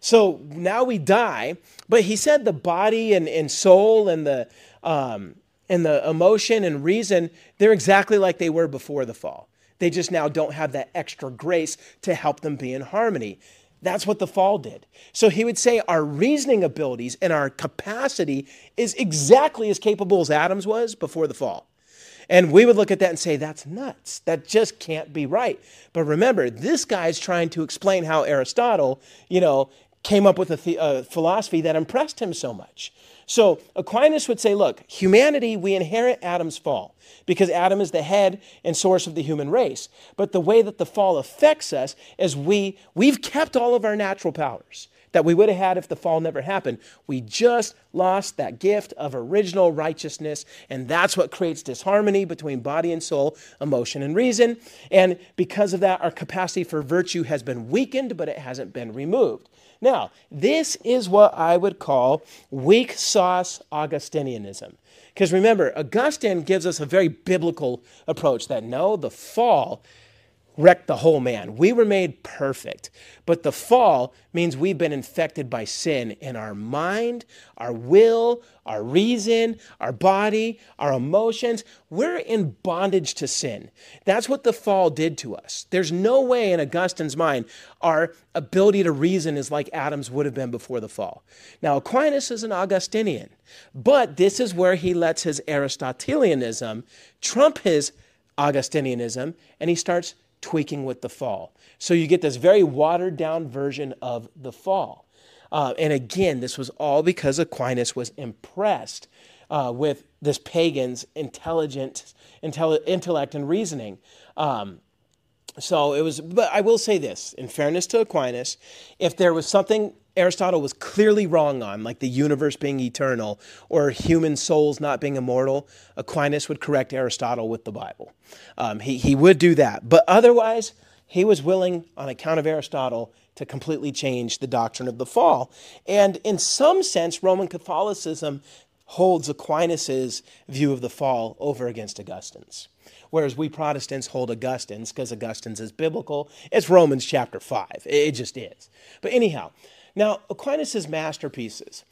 So now we die, but he said the body and, and soul and the, um, and the emotion and reason, they're exactly like they were before the fall. They just now don't have that extra grace to help them be in harmony. That's what the fall did. So he would say our reasoning abilities and our capacity is exactly as capable as Adam's was before the fall. And we would look at that and say, that's nuts. That just can't be right. But remember, this guy's trying to explain how Aristotle, you know, came up with a, a uh, philosophy that impressed him so much. So Aquinas would say, look, humanity, we inherit Adam's fall because Adam is the head and source of the human race. But the way that the fall affects us is we, we've kept all of our natural powers that we would have had if the fall never happened. We just lost that gift of original righteousness, and that's what creates disharmony between body and soul, emotion and reason. And because of that, our capacity for virtue has been weakened, but it hasn't been removed. Now, this is what I would call weak sauce Augustinianism. Because remember, Augustine gives us a very biblical approach that no, the fall wrecked the whole man. We were made perfect. But the fall means we've been infected by sin in our mind, our will, our reason, our body, our emotions. We're in bondage to sin. That's what the fall did to us. There's no way in Augustine's mind our ability to reason is like Adam's would have been before the fall. Now, Aquinas is an Augustinian, but this is where he lets his Aristotelianism trump his Augustinianism and he starts tweaking with the fall. So you get this very watered down version of the fall. Uh, and again, this was all because Aquinas was impressed uh, with this pagan's intelligent intelli- intellect and reasoning. Um, so it was, but I will say this in fairness to Aquinas, if there was something Aristotle was clearly wrong on, like the universe being eternal or human souls not being immortal, Aquinas would correct Aristotle with the Bible. Um, he, he would do that. But otherwise, he was willing, on account of Aristotle, to completely change the doctrine of the fall. And in some sense, Roman Catholicism holds Aquinas's view of the fall over against Augustine's. Whereas we Protestants hold Augustine's because Augustine's is biblical. It's Romans chapter 5. It just is. But anyhow, now Aquinas' masterpieces.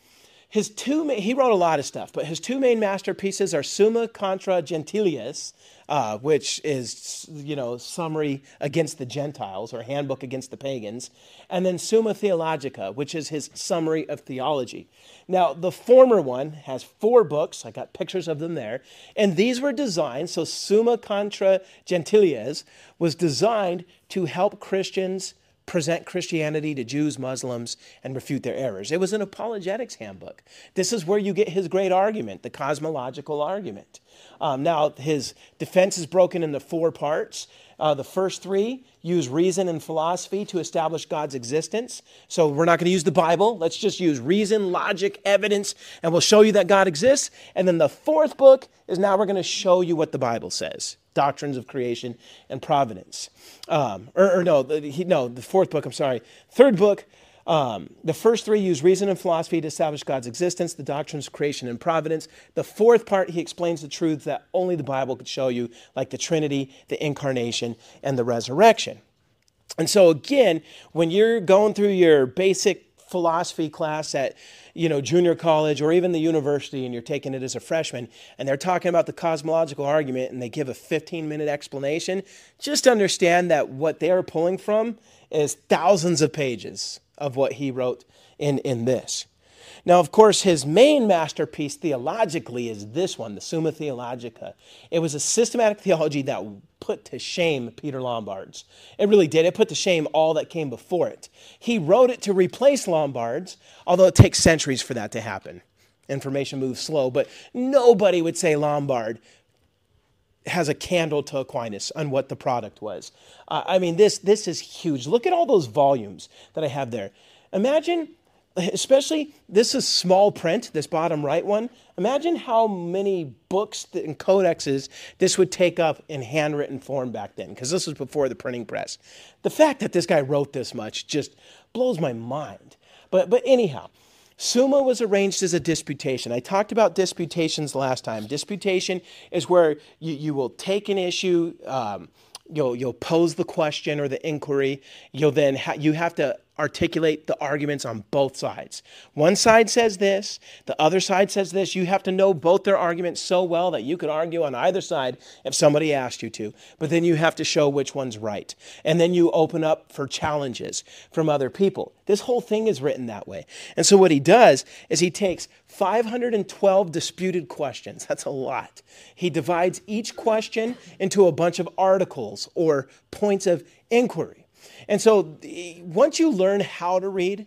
His two, he wrote a lot of stuff, but his two main masterpieces are Summa Contra Gentiles, uh, which is, you know, summary against the Gentiles or handbook against the pagans, and then Summa Theologica, which is his summary of theology. Now, the former one has four books. I got pictures of them there. And these were designed, so Summa Contra Gentiles was designed to help Christians present Christianity to Jews, Muslims, and refute their errors. It was an apologetics handbook. This is where you get his great argument, the cosmological argument. Um, now, his defense is broken into four parts. Uh, the first three use reason and philosophy to establish God's existence. So we're not going to use the Bible. Let's just use reason, logic, evidence, and we'll show you that God exists. And then the fourth book is now we're going to show you what the Bible says doctrines of creation and providence. Um, or, or, no, the, he, no, the fourth book, I'm sorry. Third book, um, the first three use reason and philosophy to establish God's existence, the doctrines of creation and providence. The fourth part, he explains the truths that only the Bible could show you, like the Trinity, the incarnation, and the resurrection. And so, again, when you're going through your basic philosophy class at you know junior college or even the university and you're taking it as a freshman and they're talking about the cosmological argument and they give a 15 minute explanation just understand that what they're pulling from is thousands of pages of what he wrote in, in this now, of course, his main masterpiece theologically is this one, the Summa Theologica. It was a systematic theology that put to shame Peter Lombard's. It really did. It put to shame all that came before it. He wrote it to replace Lombard's, although it takes centuries for that to happen. Information moves slow, but nobody would say Lombard has a candle to Aquinas on what the product was. Uh, I mean, this, this is huge. Look at all those volumes that I have there. Imagine especially this is small print this bottom right one imagine how many books and codexes this would take up in handwritten form back then because this was before the printing press the fact that this guy wrote this much just blows my mind but but anyhow Summa was arranged as a disputation. I talked about disputations last time. Disputation is where you, you will take an issue, um, you'll, you'll pose the question or the inquiry. You'll then ha- you have to articulate the arguments on both sides. One side says this, the other side says this. You have to know both their arguments so well that you could argue on either side if somebody asked you to. But then you have to show which one's right. And then you open up for challenges from other people. This whole thing is written that way. And so what he does is he takes 512 disputed questions. That's a lot. He divides each question into a bunch of articles or points of inquiry. And so once you learn how to read,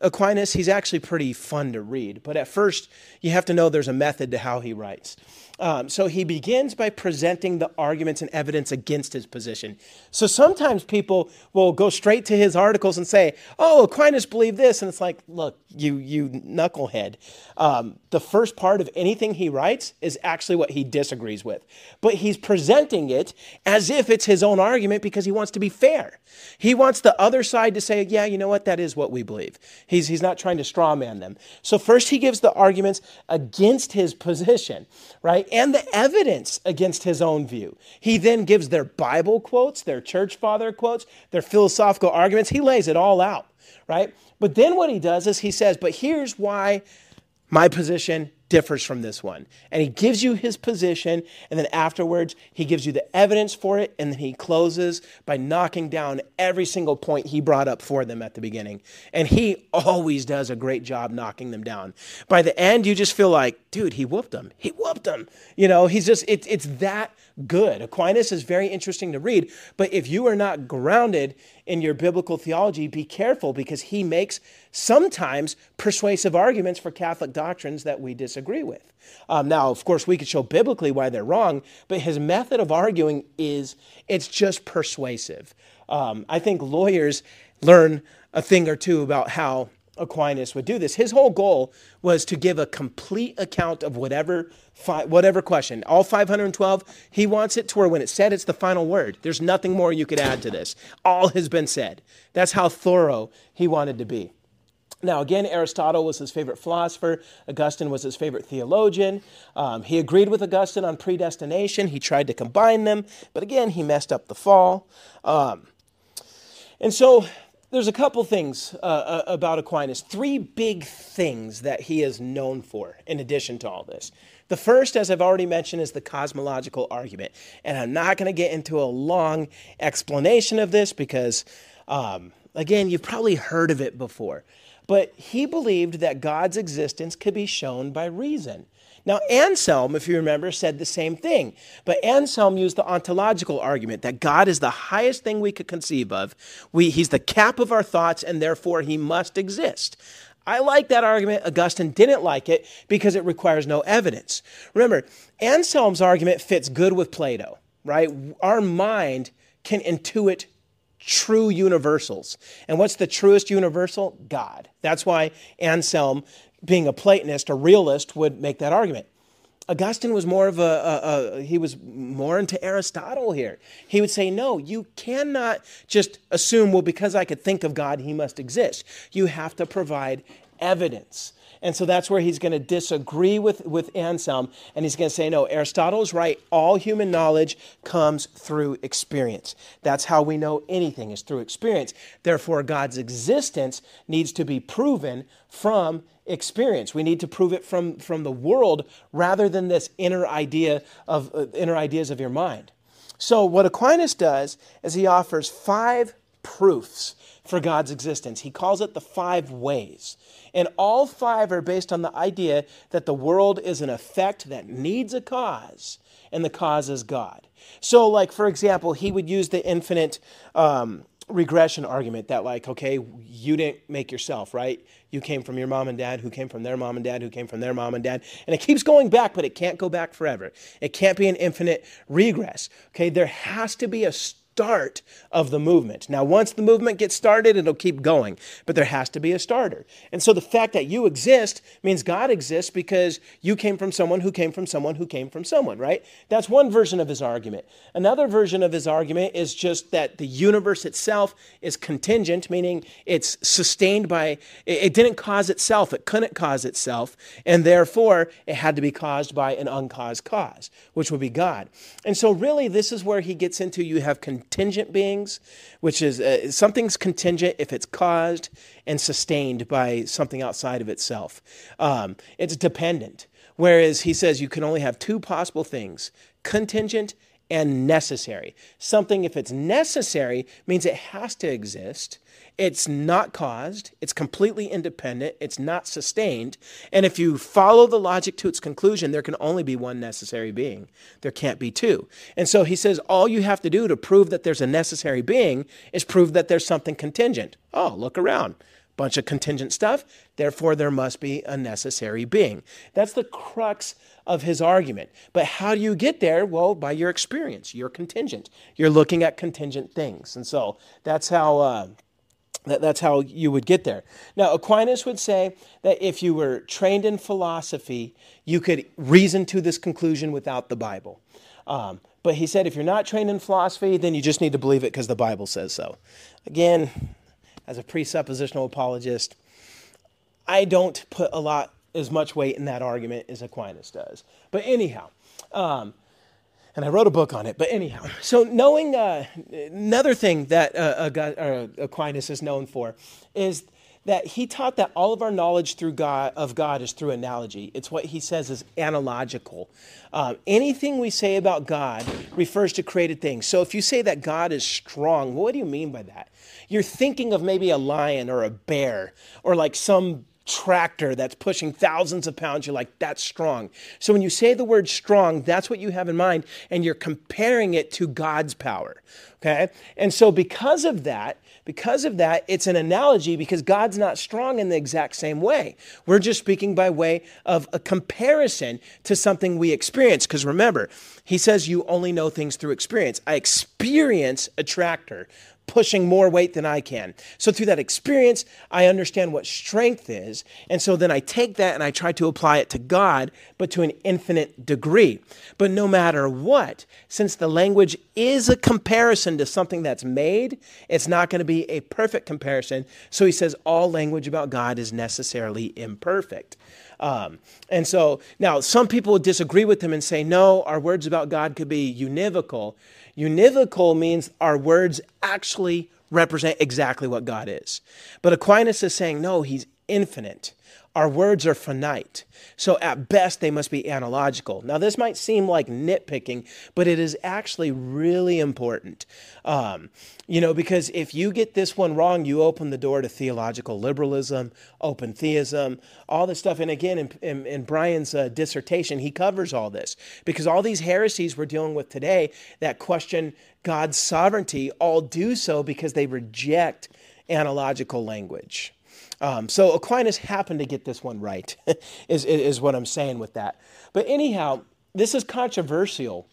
Aquinas, he's actually pretty fun to read. But at first, you have to know there's a method to how he writes. Um, so he begins by presenting the arguments and evidence against his position. So sometimes people will go straight to his articles and say, "Oh, Aquinas believed this," and it's like, "Look, you you knucklehead." Um, the first part of anything he writes is actually what he disagrees with, but he's presenting it as if it's his own argument because he wants to be fair. He wants the other side to say, "Yeah, you know what? That is what we believe." He's he's not trying to strawman them. So first he gives the arguments against his position, right? And the evidence against his own view. He then gives their Bible quotes, their church father quotes, their philosophical arguments. He lays it all out, right? But then what he does is he says, but here's why my position differs from this one. And he gives you his position, and then afterwards, he gives you the evidence for it, and then he closes by knocking down every single point he brought up for them at the beginning. And he always does a great job knocking them down. By the end, you just feel like, dude, he whooped them. He whooped them. You know, he's just, it, it's that good. Aquinas is very interesting to read, but if you are not grounded in your biblical theology, be careful because he makes sometimes persuasive arguments for Catholic doctrines that we disagree with. Um, now, of course, we could show biblically why they're wrong, but his method of arguing is it's just persuasive. Um, I think lawyers learn a thing or two about how Aquinas would do this. His whole goal was to give a complete account of whatever whatever question. All 512, he wants it to where when it's said, it's the final word. There's nothing more you could add to this. All has been said. That's how thorough he wanted to be. Now, again, Aristotle was his favorite philosopher. Augustine was his favorite theologian. Um, he agreed with Augustine on predestination. He tried to combine them, but again, he messed up the fall. Um, and so there's a couple things uh, uh, about Aquinas, three big things that he is known for in addition to all this. The first, as I've already mentioned, is the cosmological argument. And I'm not going to get into a long explanation of this because, um, again, you've probably heard of it before. But he believed that God's existence could be shown by reason. Now, Anselm, if you remember, said the same thing. But Anselm used the ontological argument that God is the highest thing we could conceive of. We, he's the cap of our thoughts, and therefore he must exist. I like that argument. Augustine didn't like it because it requires no evidence. Remember, Anselm's argument fits good with Plato, right? Our mind can intuit true universals. And what's the truest universal? God. That's why Anselm being a Platonist, a realist, would make that argument. Augustine was more of a, a, a, he was more into Aristotle here. He would say, no, you cannot just assume, well, because I could think of God, he must exist. You have to provide evidence. And so that's where he's going to disagree with, with Anselm, and he's going to say, no, Aristotle is right. All human knowledge comes through experience. That's how we know anything, is through experience. Therefore, God's existence needs to be proven from experience. We need to prove it from, from the world rather than this inner idea of uh, inner ideas of your mind. So what Aquinas does is he offers five proofs for God's existence. He calls it the five ways. And all five are based on the idea that the world is an effect that needs a cause, and the cause is God. So, like, for example, he would use the infinite um, regression argument that like okay you didn't make yourself right? You came from your mom and dad who came from their mom and dad who came from their mom and dad. And it keeps going back but it can't go back forever. It can't be an infinite regress. Okay there has to be a start of the movement. Now, once the movement gets started, it'll keep going, but there has to be a starter. And so the fact that you exist means God exists because you came from someone who came from someone who came from someone, right? That's one version of his argument. Another version of his argument is just that the universe itself is contingent, meaning it's sustained by, it didn't cause itself, it couldn't cause itself, and therefore it had to be caused by an uncaused cause, which would be God. And so, really, this is where he gets into you have contingent contingent beings, which is uh, something's contingent if it's caused and sustained by something outside of itself. Um, it's dependent. Whereas he says you can only have two possible things contingent and necessary. Something, if it's necessary, means it has to exist. It's not caused, it's completely independent, it's not sustained. And if you follow the logic to its conclusion, there can only be one necessary being. There can't be two. And so he says all you have to do to prove that there's a necessary being is prove that there's something contingent. Oh, look around bunch of contingent stuff, therefore there must be a necessary being. That's the crux of his argument. But how do you get there? Well, by your experience. You're contingent. You're looking at contingent things. And so that's how. Uh, that, that's how you would get there. Now, Aquinas would say that if you were trained in philosophy, you could reason to this conclusion without the Bible. Um, but he said if you're not trained in philosophy, then you just need to believe it because the Bible says so. Again, as a presuppositional apologist, I don't put a lot as much weight in that argument as Aquinas does. But anyhow, um, and I wrote a book on it. But anyhow, so knowing uh, another thing that uh, uh, Aquinas is known for is that he taught that all of our knowledge through God of God is through analogy. It's what he says is analogical. Um, anything we say about God refers to created things. So if you say that God is strong, what do you mean by that? You're thinking of maybe a lion or a bear or like some tractor that's pushing thousands of pounds, you're like, that's strong. So when you say the word strong, that's what you have in mind, and you're comparing it to God's power. Okay? And so because of that, because of that, it's an analogy because God's not strong in the exact same way. We're just speaking by way of a comparison to something we experience. Because remember, he says you only know things through experience. I experience a tractor pushing more weight than I can. So through that experience, I understand what strength is. And so then I take that and I try to apply it to God, but to an infinite degree. But no matter what, since the language is a comparison to something that's made, it's not going to be a perfect comparison. So he says all language about God is necessarily imperfect. Um, and so now some people disagree with him and say, no, our words about God could be univocal. Univocal means our words actually represent exactly what God is. But Aquinas is saying, no, he's infinite. Our words are finite. So at best, they must be analogical. Now, this might seem like nitpicking, but it is actually really important. Um, you know, because if you get this one wrong, you open the door to theological liberalism, open theism, all this stuff. And again, in, in, in Brian's uh, dissertation, he covers all this because all these heresies we're dealing with today that question God's sovereignty all do so because they reject analogical language. Um, so Aquinas happened to get this one right, is, is what I'm saying with that. But anyhow, this is controversial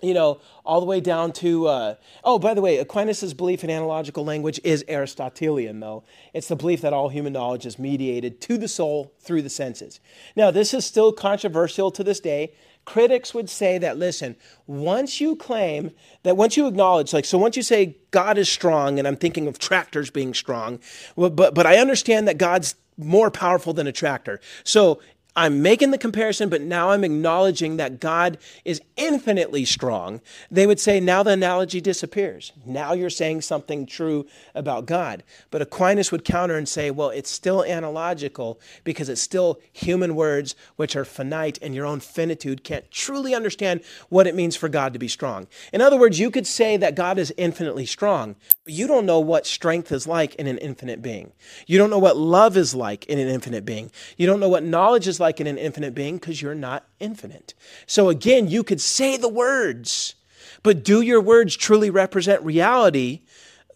you know, all the way down to, uh, oh, by the way, Aquinas' belief in analogical language is Aristotelian, though. It's the belief that all human knowledge is mediated to the soul through the senses. Now, this is still controversial to this day critics would say that listen once you claim that once you acknowledge like so once you say god is strong and i'm thinking of tractors being strong but but i understand that god's more powerful than a tractor. So I'm making the comparison, but now I'm acknowledging that God is infinitely strong. They would say, now the analogy disappears. Now you're saying something true about God. But Aquinas would counter and say, well, it's still analogical because it's still human words which are finite, and your own finitude can't truly understand what it means for God to be strong. In other words, you could say that God is infinitely strong, but you don't know what strength is like in an infinite being. You don't know what love is like in an infinite being. You don't know what knowledge is like in an infinite being because you're not infinite. So again, you could say the words, but do your words truly represent reality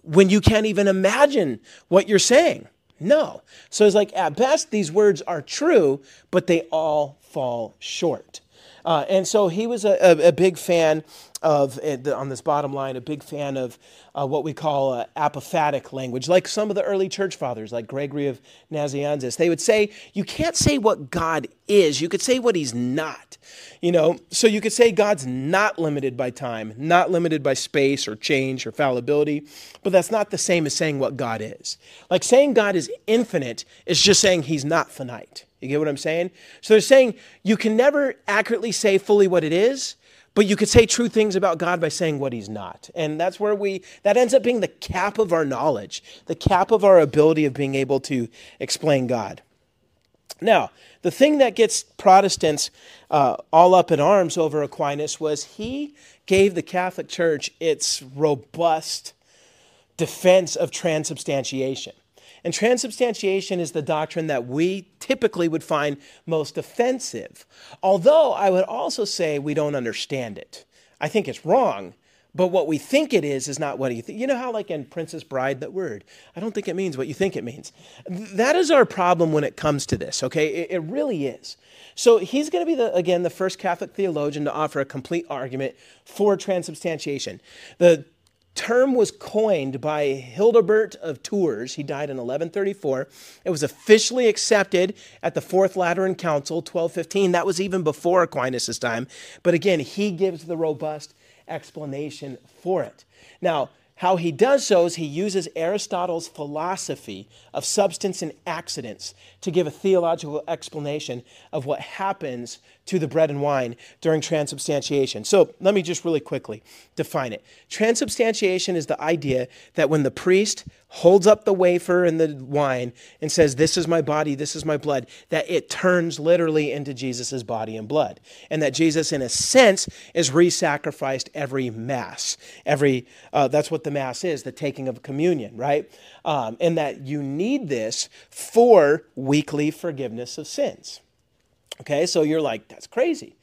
when you can't even imagine what you're saying? No. So it's like, at best, these words are true, but they all fall short. Uh, and so he was a, a, a big fan of, uh, on this bottom line, a big fan of uh, what we call uh, apophatic language, like some of the early church fathers, like Gregory of Nazianzus. They would say, you can't say what God is, you could say what he's not. You know, so you could say God's not limited by time, not limited by space or change or fallibility, but that's not the same as saying what God is. Like saying God is infinite is just saying he's not finite. You get what I'm saying? So they're saying you can never accurately say fully what it is, But you could say true things about God by saying what he's not. And that's where we, that ends up being the cap of our knowledge, the cap of our ability of being able to explain God. Now, the thing that gets Protestants uh, all up in arms over Aquinas was he gave the Catholic Church its robust defense of transubstantiation. And transubstantiation is the doctrine that we typically would find most offensive. Although I would also say we don't understand it. I think it's wrong, but what we think it is is not what you think. You know how, like in Princess Bride, that word, I don't think it means what you think it means. That is our problem when it comes to this, okay? It, it really is. So he's going to be, the, again, the first Catholic theologian to offer a complete argument for transubstantiation. The term was coined by Hildebert of Tours. He died in 1134. It was officially accepted at the Fourth Lateran Council, 1215. That was even before Aquinas' time. But again, he gives the robust explanation for it. Now, how he does so is he uses Aristotle's philosophy of substance and accidents to give a theological explanation of what happens to the bread and wine during transubstantiation. So let me just really quickly define it. Transubstantiation is the idea that when the priest holds up the wafer and the wine and says, This is my body, this is my blood, that it turns literally into Jesus' body and blood. And that Jesus, in a sense, is re sacrificed every Mass. Every, uh, that's what the Mass is, the taking of communion, right? Um, and that you need this for weekly forgiveness of sins. Okay, so you're like, that's crazy.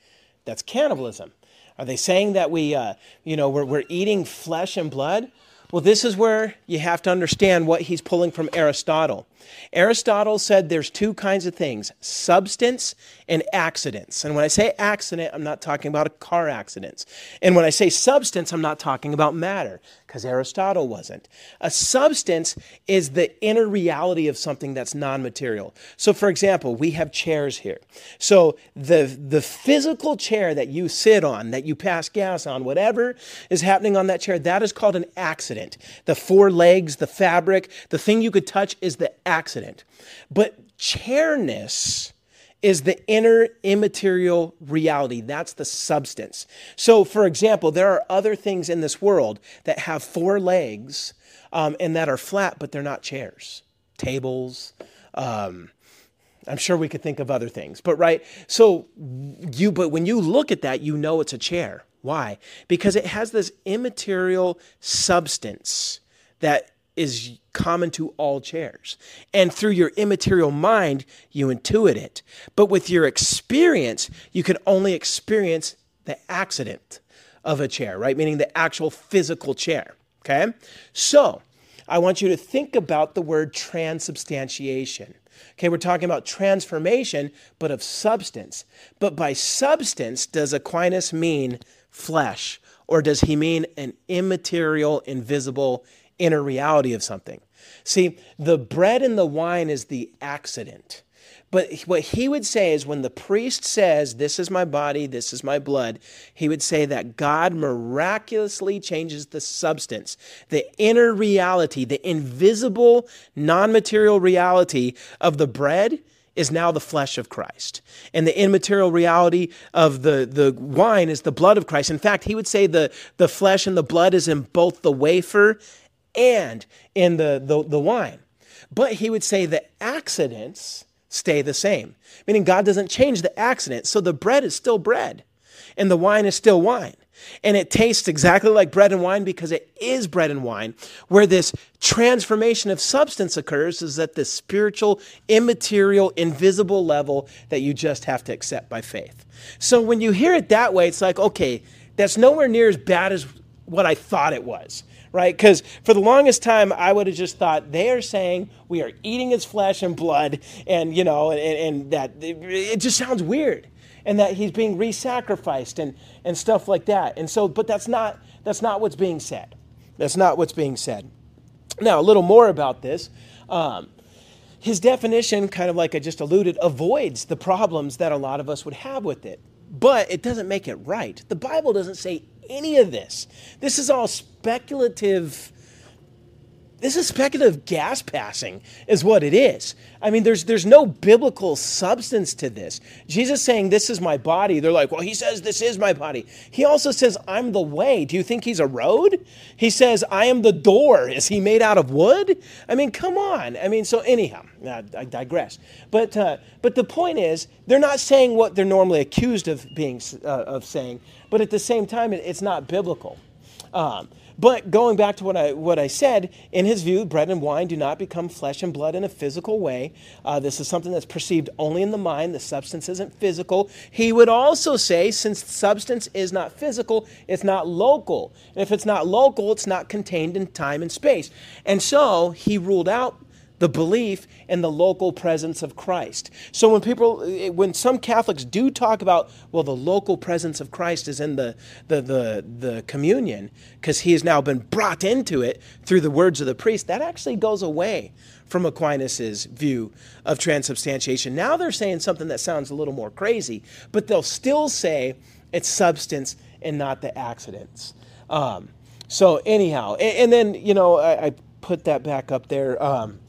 That's cannibalism. Are they saying that we, uh, you know, we're, we're eating flesh and blood? Well, this is where you have to understand what he's pulling from Aristotle. Aristotle said there's two kinds of things substance and accidents. And when I say accident, I'm not talking about a car accident. And when I say substance, I'm not talking about matter, because Aristotle wasn't. A substance is the inner reality of something that's non material. So, for example, we have chairs here. So, the, the physical chair that you sit on, that you pass gas on, whatever is happening on that chair, that is called an accident. The four legs, the fabric, the thing you could touch is the accident. But chairness is the inner immaterial reality. That's the substance. So, for example, there are other things in this world that have four legs um, and that are flat, but they're not chairs, tables. Um, I'm sure we could think of other things, but right. So you, but when you look at that, you know it's a chair. Why? Because it has this immaterial substance that is common to all chairs. And through your immaterial mind, you intuit it. But with your experience, you can only experience the accident of a chair, right? Meaning the actual physical chair. Okay? So, I want you to think about the word transubstantiation. Okay, we're talking about transformation, but of substance. But by substance, does Aquinas mean flesh? Or does he mean an immaterial, invisible, inner reality of something. See, the bread and the wine is the accident. But what he would say is when the priest says, This is my body, this is my blood, he would say that God miraculously changes the substance, the inner reality, the invisible, non material reality of the bread is now the flesh of Christ. And the immaterial reality of the, the wine is the blood of Christ. In fact, he would say the, the flesh and the blood is in both the wafer and in the, the, the wine. But he would say the accidents stay the same, meaning God doesn't change the accident. So the bread is still bread and the wine is still wine. And it tastes exactly like bread and wine because it is bread and wine. Where this transformation of substance occurs is at the spiritual, immaterial, invisible level that you just have to accept by faith. So when you hear it that way, it's like, okay, that's nowhere near as bad as what I thought it was right? Because for the longest time, I would have just thought they are saying we are eating his flesh and blood, and you know, and, and that it just sounds weird, and that he's being re-sacrificed and and stuff like that. And so, but that's not that's not what's being said. That's not what's being said. Now, a little more about this. Um, his definition, kind of like I just alluded, avoids the problems that a lot of us would have with it. But it doesn't make it right. The Bible doesn't say any of this. This is all speculative this is speculative gas passing is what it is. I mean there's there's no biblical substance to this. Jesus saying this is my body. They're like well he says this is my body. He also says i'm the way. Do you think he's a road? He says i am the door. Is he made out of wood? I mean come on. I mean so anyhow i digress. But uh, but the point is they're not saying what they're normally accused of being uh, of saying but at the same time it's not biblical um, but going back to what I, what I said, in his view, bread and wine do not become flesh and blood in a physical way. Uh, this is something that's perceived only in the mind. The substance isn't physical. He would also say, since substance is not physical, it's not local. And if it's not local, it's not contained in time and space. And so he ruled out the belief in the local presence of Christ. So when people, when some Catholics do talk about, well, the local presence of Christ is in the the the, the communion because he has now been brought into it through the words of the priest, that actually goes away from Aquinas's view of transubstantiation. Now they're saying something that sounds a little more crazy, but they'll still say it's substance and not the accidents. Um, so anyhow, and, and, then you know I, I, put that back up there. Um,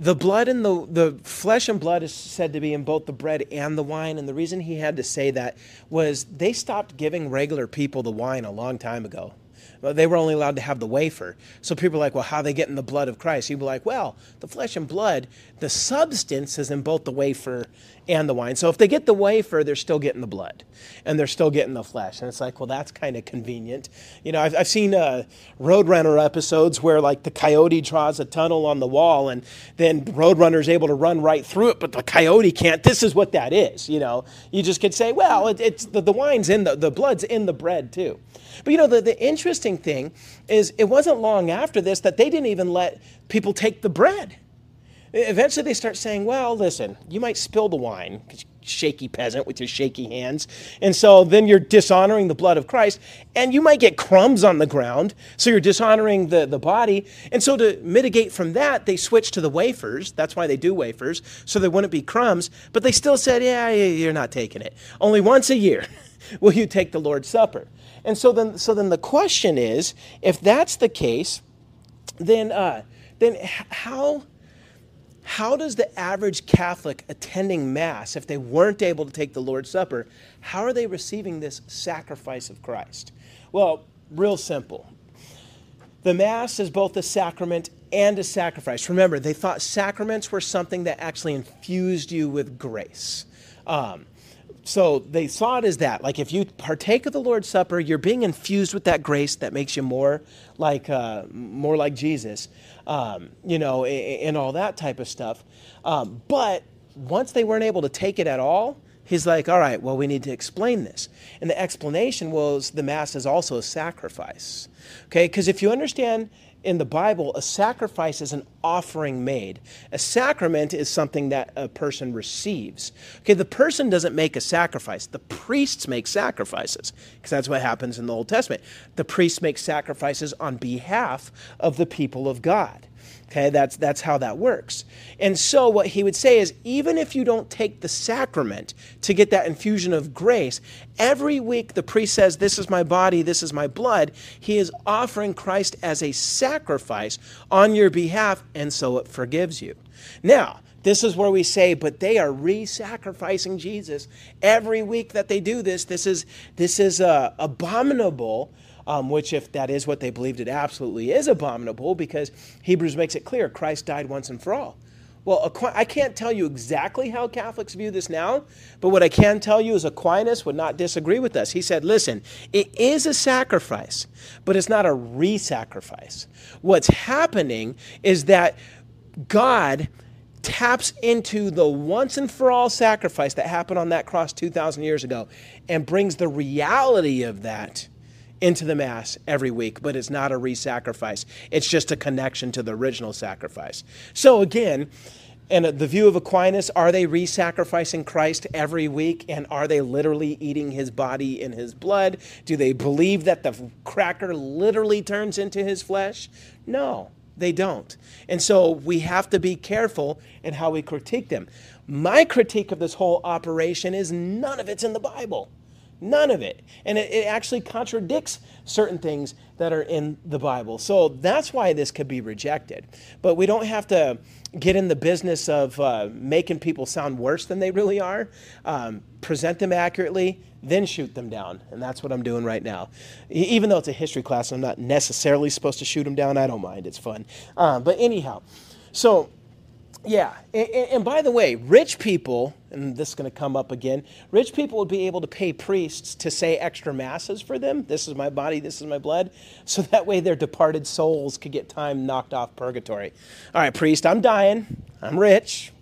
the blood and the, the flesh and blood is said to be in both the bread and the wine. And the reason he had to say that was they stopped giving regular people the wine a long time ago they were only allowed to have the wafer. So people are like, well, how are they getting the blood of Christ? You'd be like, well, the flesh and blood, the substance is in both the wafer and the wine. So if they get the wafer, they're still getting the blood and they're still getting the flesh. And it's like, well, that's kind of convenient. You know, I've, I've seen uh, Roadrunner episodes where like the coyote draws a tunnel on the wall and then Roadrunner's able to run right through it, but the coyote can't. This is what that is. You know, you just could say, well, it, it's the, the wine's in the, the blood's in the bread too. But you know, the, the interesting thing is it wasn't long after this that they didn't even let people take the bread. Eventually they start saying, well, listen, you might spill the wine, shaky peasant with your shaky hands. And so then you're dishonoring the blood of Christ, and you might get crumbs on the ground. So you're dishonoring the, the body. And so to mitigate from that, they switched to the wafers. That's why they do wafers, so there wouldn't be crumbs. But they still said, yeah, you're not taking it. Only once a year will you take the Lord's Supper. And so then, so then the question is, if that's the case, then, uh, then how, how does the average Catholic attending Mass, if they weren't able to take the Lord's Supper, how are they receiving this sacrifice of Christ? Well, real simple. The Mass is both a sacrament and a sacrifice. Remember, they thought sacraments were something that actually infused you with grace. Um, so they saw it as that. Like if you partake of the Lord's Supper, you're being infused with that grace that makes you more like uh, more like Jesus, um, you know, and, and, all that type of stuff. Um, but once they weren't able to take it at all, he's like, all right, well, we need to explain this. And the explanation was the Mass is also a sacrifice. Okay, because if you understand in the Bible, a sacrifice is an offering made. A sacrament is something that a person receives. Okay, the person doesn't make a sacrifice. The priests make sacrifices because that's what happens in the Old Testament. The priests make sacrifices on behalf of the people of God. Okay, that's, that's how that works. And so, what he would say is even if you don't take the sacrament to get that infusion of grace, every week the priest says, This is my body, this is my blood. He is offering Christ as a sacrifice on your behalf, and so it forgives you. Now, this is where we say, but they are re-sacrificing Jesus every week that they do this. This is this is uh, abominable um, which, if that is what they believed, it absolutely is abominable because Hebrews makes it clear Christ died once and for all. Well, I can't tell you exactly how Catholics view this now, but what I can tell you is Aquinas would not disagree with us. He said, listen, it is a sacrifice, but it's not a re sacrifice. What's happening is that God taps into the once and for all sacrifice that happened on that cross 2,000 years ago and brings the reality of that into the Mass every week, but it's not a re sacrifice. It's just a connection to the original sacrifice. So, again, and the view of Aquinas, are they re sacrificing Christ every week? And are they literally eating his body and his blood? Do they believe that the cracker literally turns into his flesh? No, they don't. And so we have to be careful in how we critique them. My critique of this whole operation is none of it's in the Bible. None of it. And it, it, actually contradicts certain things that are in the Bible. So that's why this could be rejected. But we don't have to get in the business of uh, making people sound worse than they really are. Um, present them accurately, then shoot them down. And that's what I'm doing right now. Even though it's a history class, I'm not necessarily supposed to shoot them down. I don't mind, it's fun. Uh, but anyhow, so yeah, and, and, by the way, rich people, and this is going to come up again, rich people would be able to pay priests to say extra masses for them. This is my body, this is my blood. So that way their departed souls could get time knocked off purgatory. All right, priest, I'm dying. I'm rich.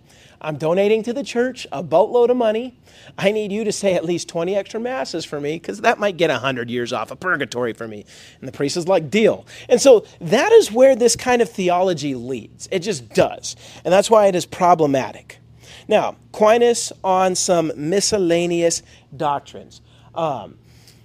I'm donating to the church a boatload of money. I need you to say at least 20 extra masses for me because that might get 100 years off of purgatory for me. And the priest is like, deal. And so that is where this kind of theology leads. It just does. And that's why it is problematic. Now, Aquinas on some miscellaneous doctrines. Um,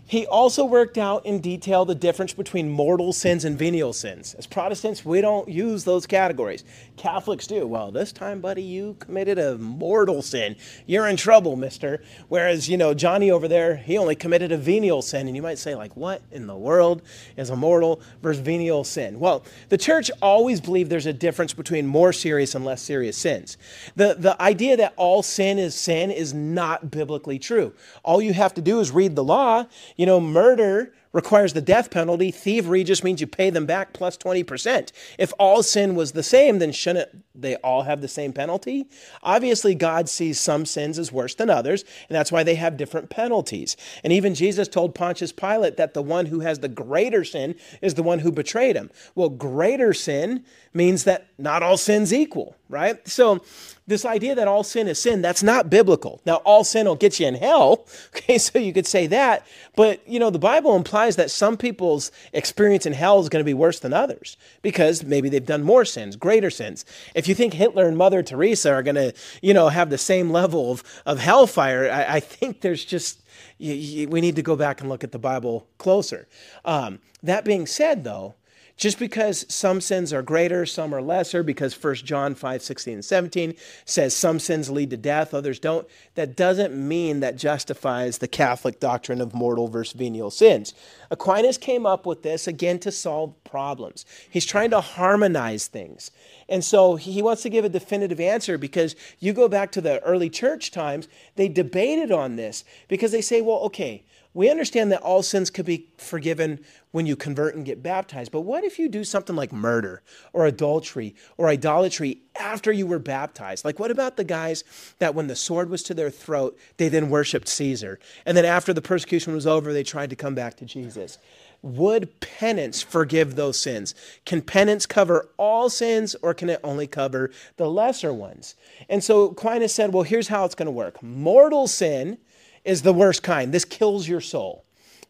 he also worked out in detail the difference between mortal sins and venial sins. As Protestants, we don't use those categories. Catholics do. Well, this time, buddy, you committed a mortal sin. You're in trouble, mister. Whereas, you know, Johnny over there, he only committed a venial sin. And you might say, like, what in the world is a mortal versus venial sin? Well, the church always believed there's a difference between more serious and less serious sins. The, the idea that all sin is sin is not biblically true. All you have to do is read the law. You know, murder requires the death penalty. Thievery just means you pay them back plus 20%. If all sin was the same, then shouldn't they all have the same penalty? Obviously, God sees some sins as worse than others, and that's why they have different penalties. And even Jesus told Pontius Pilate that the one who has the greater sin is the one who betrayed him. Well, greater sin means that not all sins equal, right? So, this idea that all sin is sin, that's not biblical. Now, all sin will get you in hell, okay, so you could say that, but you know, the Bible implies that some people's experience in hell is going to be worse than others because maybe they've done more sins, greater sins. If you think Hitler and Mother Teresa are going to, you know, have the same level of, of hellfire, I, I think there's just, you, you, we need to go back and look at the Bible closer. Um, that being said, though, just because some sins are greater, some are lesser, because 1 John 5, 16 and 17 says some sins lead to death, others don't, that doesn't mean that justifies the Catholic doctrine of mortal versus venial sins. Aquinas came up with this again to solve problems. He's trying to harmonize things. And so he wants to give a definitive answer because you go back to the early church times, they debated on this because they say, well, okay, we understand that all sins could be forgiven when you convert and get baptized. But what if you do something like murder or adultery or idolatry after you were baptized? Like, what about the guys that when the sword was to their throat, they then worshiped Caesar? And then after the persecution was over, they tried to come back to Jesus? Would penance forgive those sins? Can penance cover all sins or can it only cover the lesser ones? And so Aquinas said, well, here's how it's going to work mortal sin is the worst kind. This kills your soul.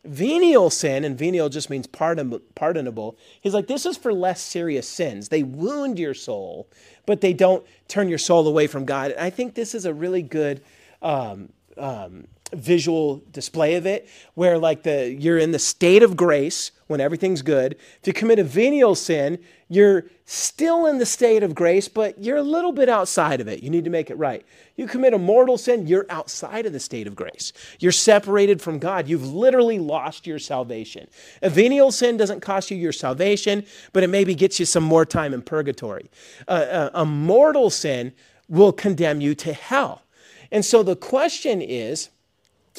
Venial sin, and venial just means pardon, pardonable, he's like, this is for less serious sins. They wound your soul, but they don't turn your soul away from God. And I think this is a really good um, um, visual display of it, where like the you're in the state of grace when everything's good. If you commit a venial sin, you're still in the state of grace, but you're a little bit outside of it. You need to make it right. You commit a mortal sin, you're outside of the state of grace. You're separated from God. You've literally lost your salvation. A venial sin doesn't cost you your salvation, but it maybe gets you some more time in purgatory. Uh, a, a mortal sin will condemn you to hell. And so the question is,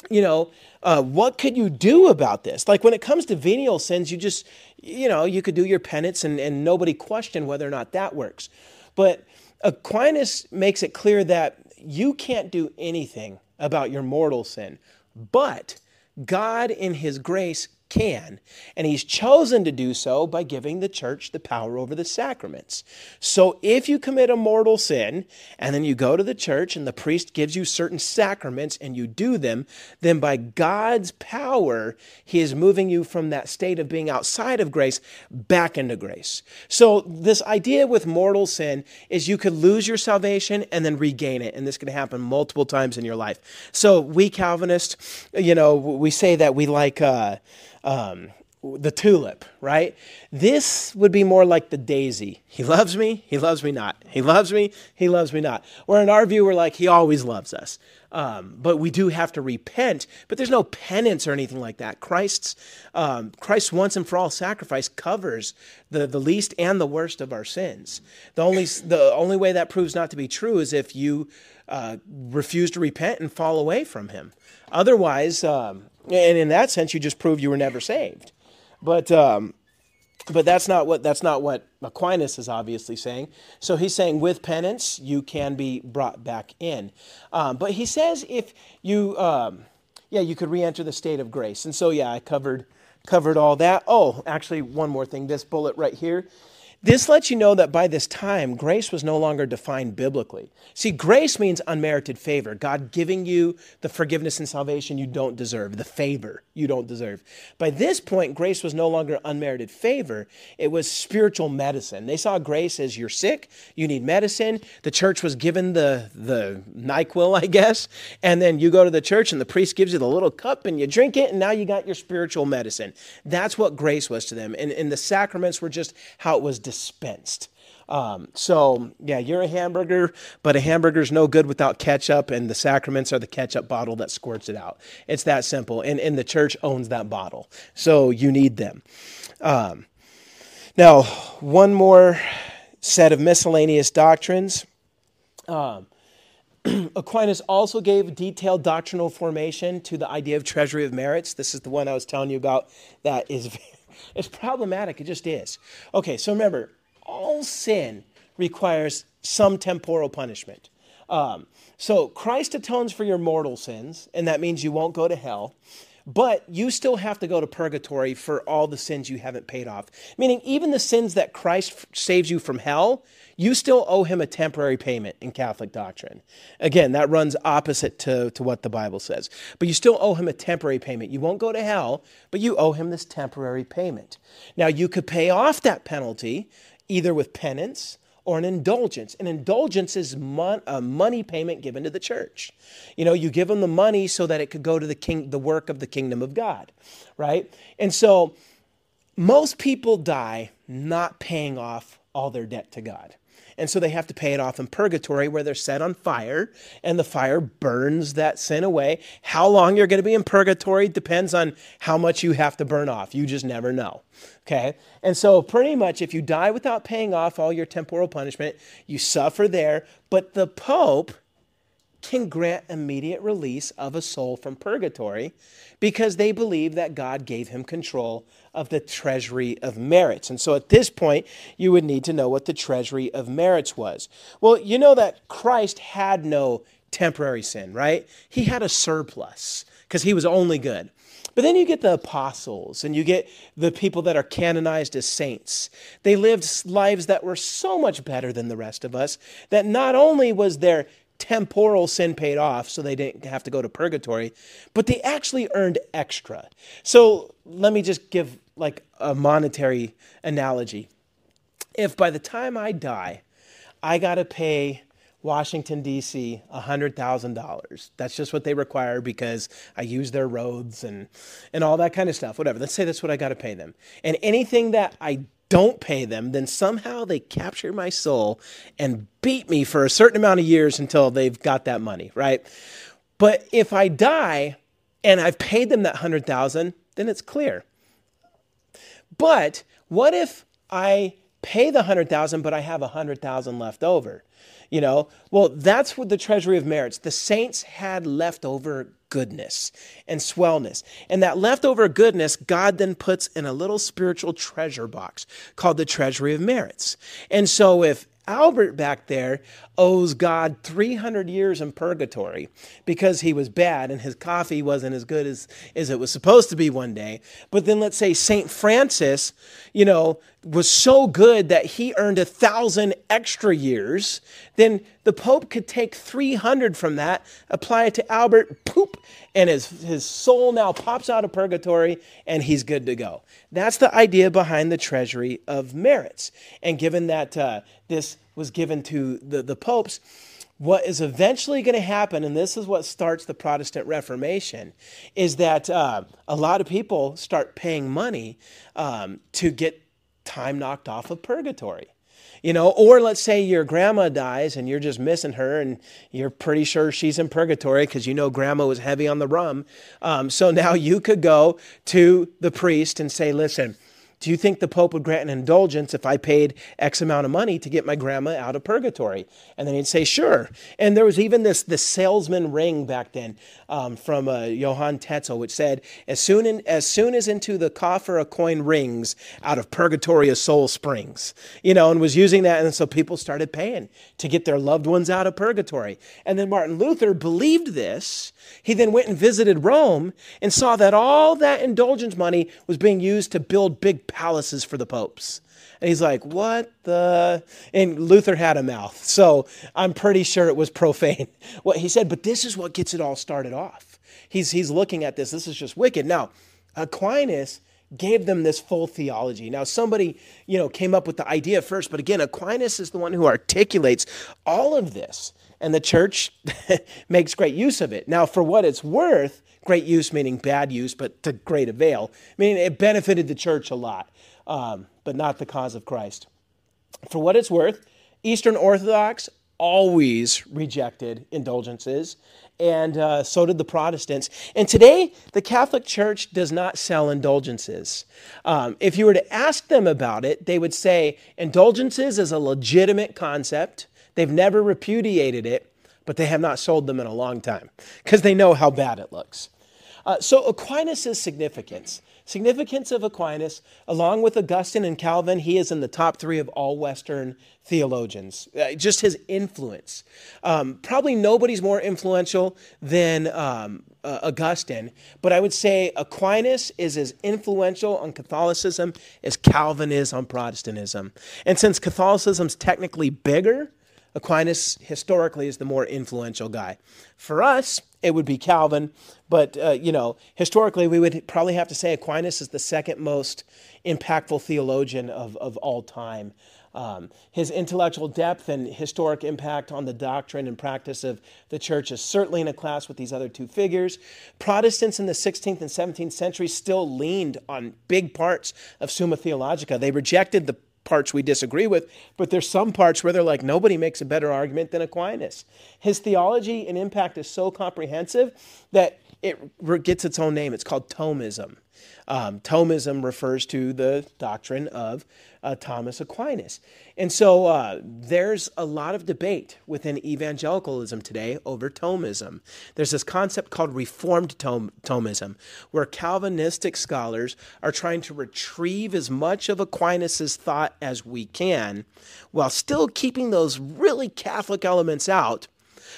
you know, uh, what could you do about this? Like when it comes to venial sins, you just, you know, you could do your penance and, and nobody question whether or not that works. But Aquinas makes it clear that you can't do anything about your mortal sin, but God, in His grace, can. And he's chosen to do so by giving the church the power over the sacraments. So if you commit a mortal sin and then you go to the church and the priest gives you certain sacraments and you do them, then by God's power, he is moving you from that state of being outside of grace back into grace. So this idea with mortal sin is you could lose your salvation and then regain it. And this can happen multiple times in your life. So we Calvinists, you know, we say that we like, uh, um, the tulip, right? This would be more like the daisy. He loves me, he loves me not. He loves me, he loves me not. Where in our view, we're like, he always loves us. Um, but we do have to repent. But there's no penance or anything like that. Christ's um, Christ's once and for all sacrifice covers the, the least and the worst of our sins. The only the only way that proves not to be true is if you uh, refuse to repent and fall away from Him. Otherwise, um, and in that sense, you just prove you were never saved. But um, but that's not what that's not what Aquinas is obviously saying. So he's saying with penance you can be brought back in. Um, but he says if you um, yeah you could re-enter the state of grace. And so yeah I covered covered all that. Oh, actually one more thing. This bullet right here this lets you know that by this time, grace was no longer defined biblically. See, grace means unmerited favor, God giving you the forgiveness and salvation you don't deserve, the favor you don't deserve. By this point, grace was no longer unmerited favor, it was spiritual medicine. They saw grace as you're sick, you need medicine. The church was given the, the NyQuil, I guess, and then you go to the church and the priest gives you the little cup and you drink it, and now you got your spiritual medicine. That's what grace was to them. And, and the sacraments were just how it was dispensed. Um, so, yeah, you're a hamburger, but a hamburger's no good without ketchup, and the sacraments are the ketchup bottle that squirts it out. It's that simple. And, and the church owns that bottle. So you need them. Um, now, one more set of miscellaneous doctrines. Um, Aquinas also gave detailed doctrinal formation to the idea of treasury of merits. This is the one I was telling you about that is it's problematic. It just is. Okay, so remember, all sin requires some temporal punishment. Um, so Christ atones for your mortal sins, and that means you won't go to hell. But you still have to go to purgatory for all the sins you haven't paid off. Meaning, even the sins that Christ saves you from hell, you still owe him a temporary payment in Catholic doctrine. Again, that runs opposite to, to what the Bible says. But you still owe him a temporary payment. You won't go to hell, but you owe him this temporary payment. Now, you could pay off that penalty either with penance or an indulgence. An indulgence is mon- a money payment given to the church. You know, you give them the money so that it could go to the king, the work of the kingdom of God, right? And so most people die not paying off all their debt to God. And so they have to pay it off in purgatory where they're set on fire and the fire burns that sin away. How long you're going to be in purgatory depends on how much you have to burn off. You just never know. Okay? And so, pretty much, if you die without paying off all your temporal punishment, you suffer there. But the Pope can grant immediate release of a soul from purgatory because they believe that God gave him control of the treasury of merits. And so at this point, you would need to know what the treasury of merits was. Well, you know that Christ had no temporary sin, right? He had a surplus because he was only good. But then you get the apostles and you get the people that are canonized as saints. They lived lives that were so much better than the rest of us that not only was their temporal sin paid off so they didn't have to go to purgatory, but they actually earned extra. So let me just give like a monetary analogy. If by the time I die, I got to pay Washington, D.C., $100,000. That's just what they require because I use their roads and, and all that kind of stuff, whatever. Let's say that's what I got to pay them. And anything that I don't pay them, then somehow they capture my soul and beat me for a certain amount of years until they've got that money, right? But if I die and I've paid them that 100,000, then it's clear. But what if I pay the 100,000 but I have a 100,000 left over? You know, well, that's what the treasury of merits. The saints had leftover goodness and swellness. And that leftover goodness, God then puts in a little spiritual treasure box called the treasury of merits. And so if Albert back there owes God 300 years in purgatory because he was bad and his coffee wasn't as good as, as it was supposed to be one day. But then let's say St. Francis, you know, was so good that he earned a thousand extra years, then the Pope could take 300 from that, apply it to Albert, poop, and his, his soul now pops out of purgatory and he's good to go. That's the idea behind the treasury of merits. And given that uh, this was given to the, the popes, what is eventually going to happen, and this is what starts the Protestant Reformation, is that uh, a lot of people start paying money um, to get time knocked off of purgatory. you know, or let's say your grandma dies and you're just missing her and you're pretty sure she's in purgatory because you know grandma was heavy on the rum. Um, so now you could go to the priest and say, listen, do you think the Pope would grant an indulgence if I paid X amount of money to get my grandma out of purgatory? And then he'd say, sure. And there was even this, this salesman ring back then um, from uh, Johann Tetzel, which said, as soon, in, as soon as into the coffer a coin rings, out of purgatory a soul springs. You know, and was using that. And so people started paying to get their loved ones out of purgatory. And then Martin Luther believed this. He then went and visited Rome and saw that all that indulgence money was being used to build big palaces for the popes. And he's like, what the? And Luther had a mouth. So I'm pretty sure it was profane. What he said, but this is what gets it all started off. He's, he's looking at this. This is just wicked. Now, Aquinas gave them this full theology. Now, somebody, you know, came up with the idea first, but again, Aquinas is the one who articulates all of this, and the church makes great use of it. Now, for what it's worth, great use meaning bad use, but to great avail, meaning it benefited the church a lot, um, but not the cause of Christ. For what it's worth, Eastern Orthodox always rejected indulgences, and uh, so did the Protestants. And today, the Catholic Church does not sell indulgences. Um, if you were to ask them about it, they would say indulgences is a legitimate concept. They've never repudiated it, but they have not sold them in a long time because they know how bad it looks. Uh, so Aquinas' significance. Significance of Aquinas, along with Augustine and Calvin, he is in the top three of all Western theologians. Uh, just his influence. Um, probably nobody's more influential than um, uh, Augustine, but I would say Aquinas is as influential on Catholicism as Calvin is on Protestantism. And since Catholicism's technically bigger, Aquinas historically is the more influential guy. For us, it would be Calvin, but uh, you know, historically, we would probably have to say Aquinas is the second most impactful theologian of, of all time. Um, his intellectual depth and historic impact on the doctrine and practice of the church is certainly in a class with these other two figures. Protestants in the 16th and 17th centuries still leaned on big parts of Summa Theologica. They rejected the parts we disagree with, but there's some parts where they're like, nobody makes a better argument than Aquinas. His theology and impact is so comprehensive that it gets its own name. It's called Thomism. Um, Thomism refers to the doctrine of uh, Thomas Aquinas. And so uh, there's a lot of debate within evangelicalism today over Thomism. There's this concept called Reformed Thom- Thomism, where Calvinistic scholars are trying to retrieve as much of Aquinas' thought as we can while still keeping those really Catholic elements out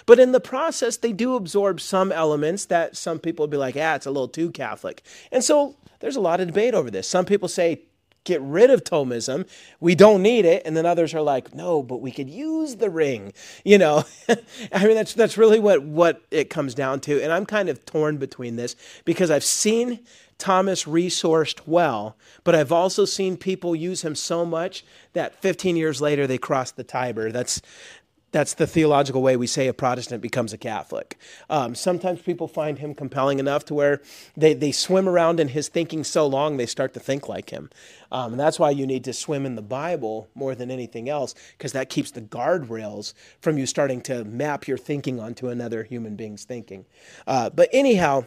but in the process, they do absorb some elements that some people would be like, ah, it's a little too Catholic. And so there's a lot of debate over this. Some people say, get rid of Thomism. We don't need it. And then others are like, no, but we could use the ring. You know, I mean, that's, that's really what, what it comes down to. And I'm kind of torn between this because I've seen Thomas resourced well, but I've also seen people use him so much that 15 years later they crossed the Tiber. That's that's the theological way we say a Protestant becomes a Catholic. Um, sometimes people find him compelling enough to where they, they swim around in his thinking so long they start to think like him. Um, and that's why you need to swim in the Bible more than anything else, because that keeps the guardrails from you starting to map your thinking onto another human being's thinking. Uh, but anyhow,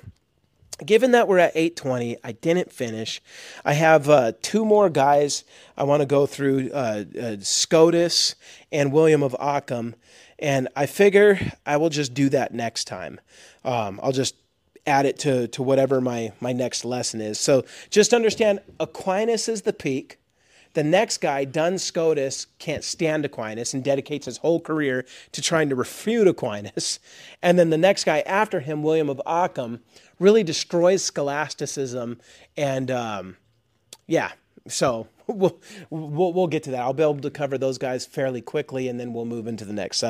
given that we're at 820 i didn't finish. I have uh, two more guys i want to go through uh, uh, scotus and william of ockham and i figure i will just do that next time. Um, i'll just add it to, to whatever my, my next lesson is. So just understand aquinas is the peak. The next guy, Duns Scotus, can't stand Aquinas and dedicates his whole career to trying to refute Aquinas. And then the next guy after him, William of Ockham, really destroys scholasticism. And um, yeah, so we'll, we'll, we'll get to that. I'll be able to cover those guys fairly quickly, and then we'll move into the next subject.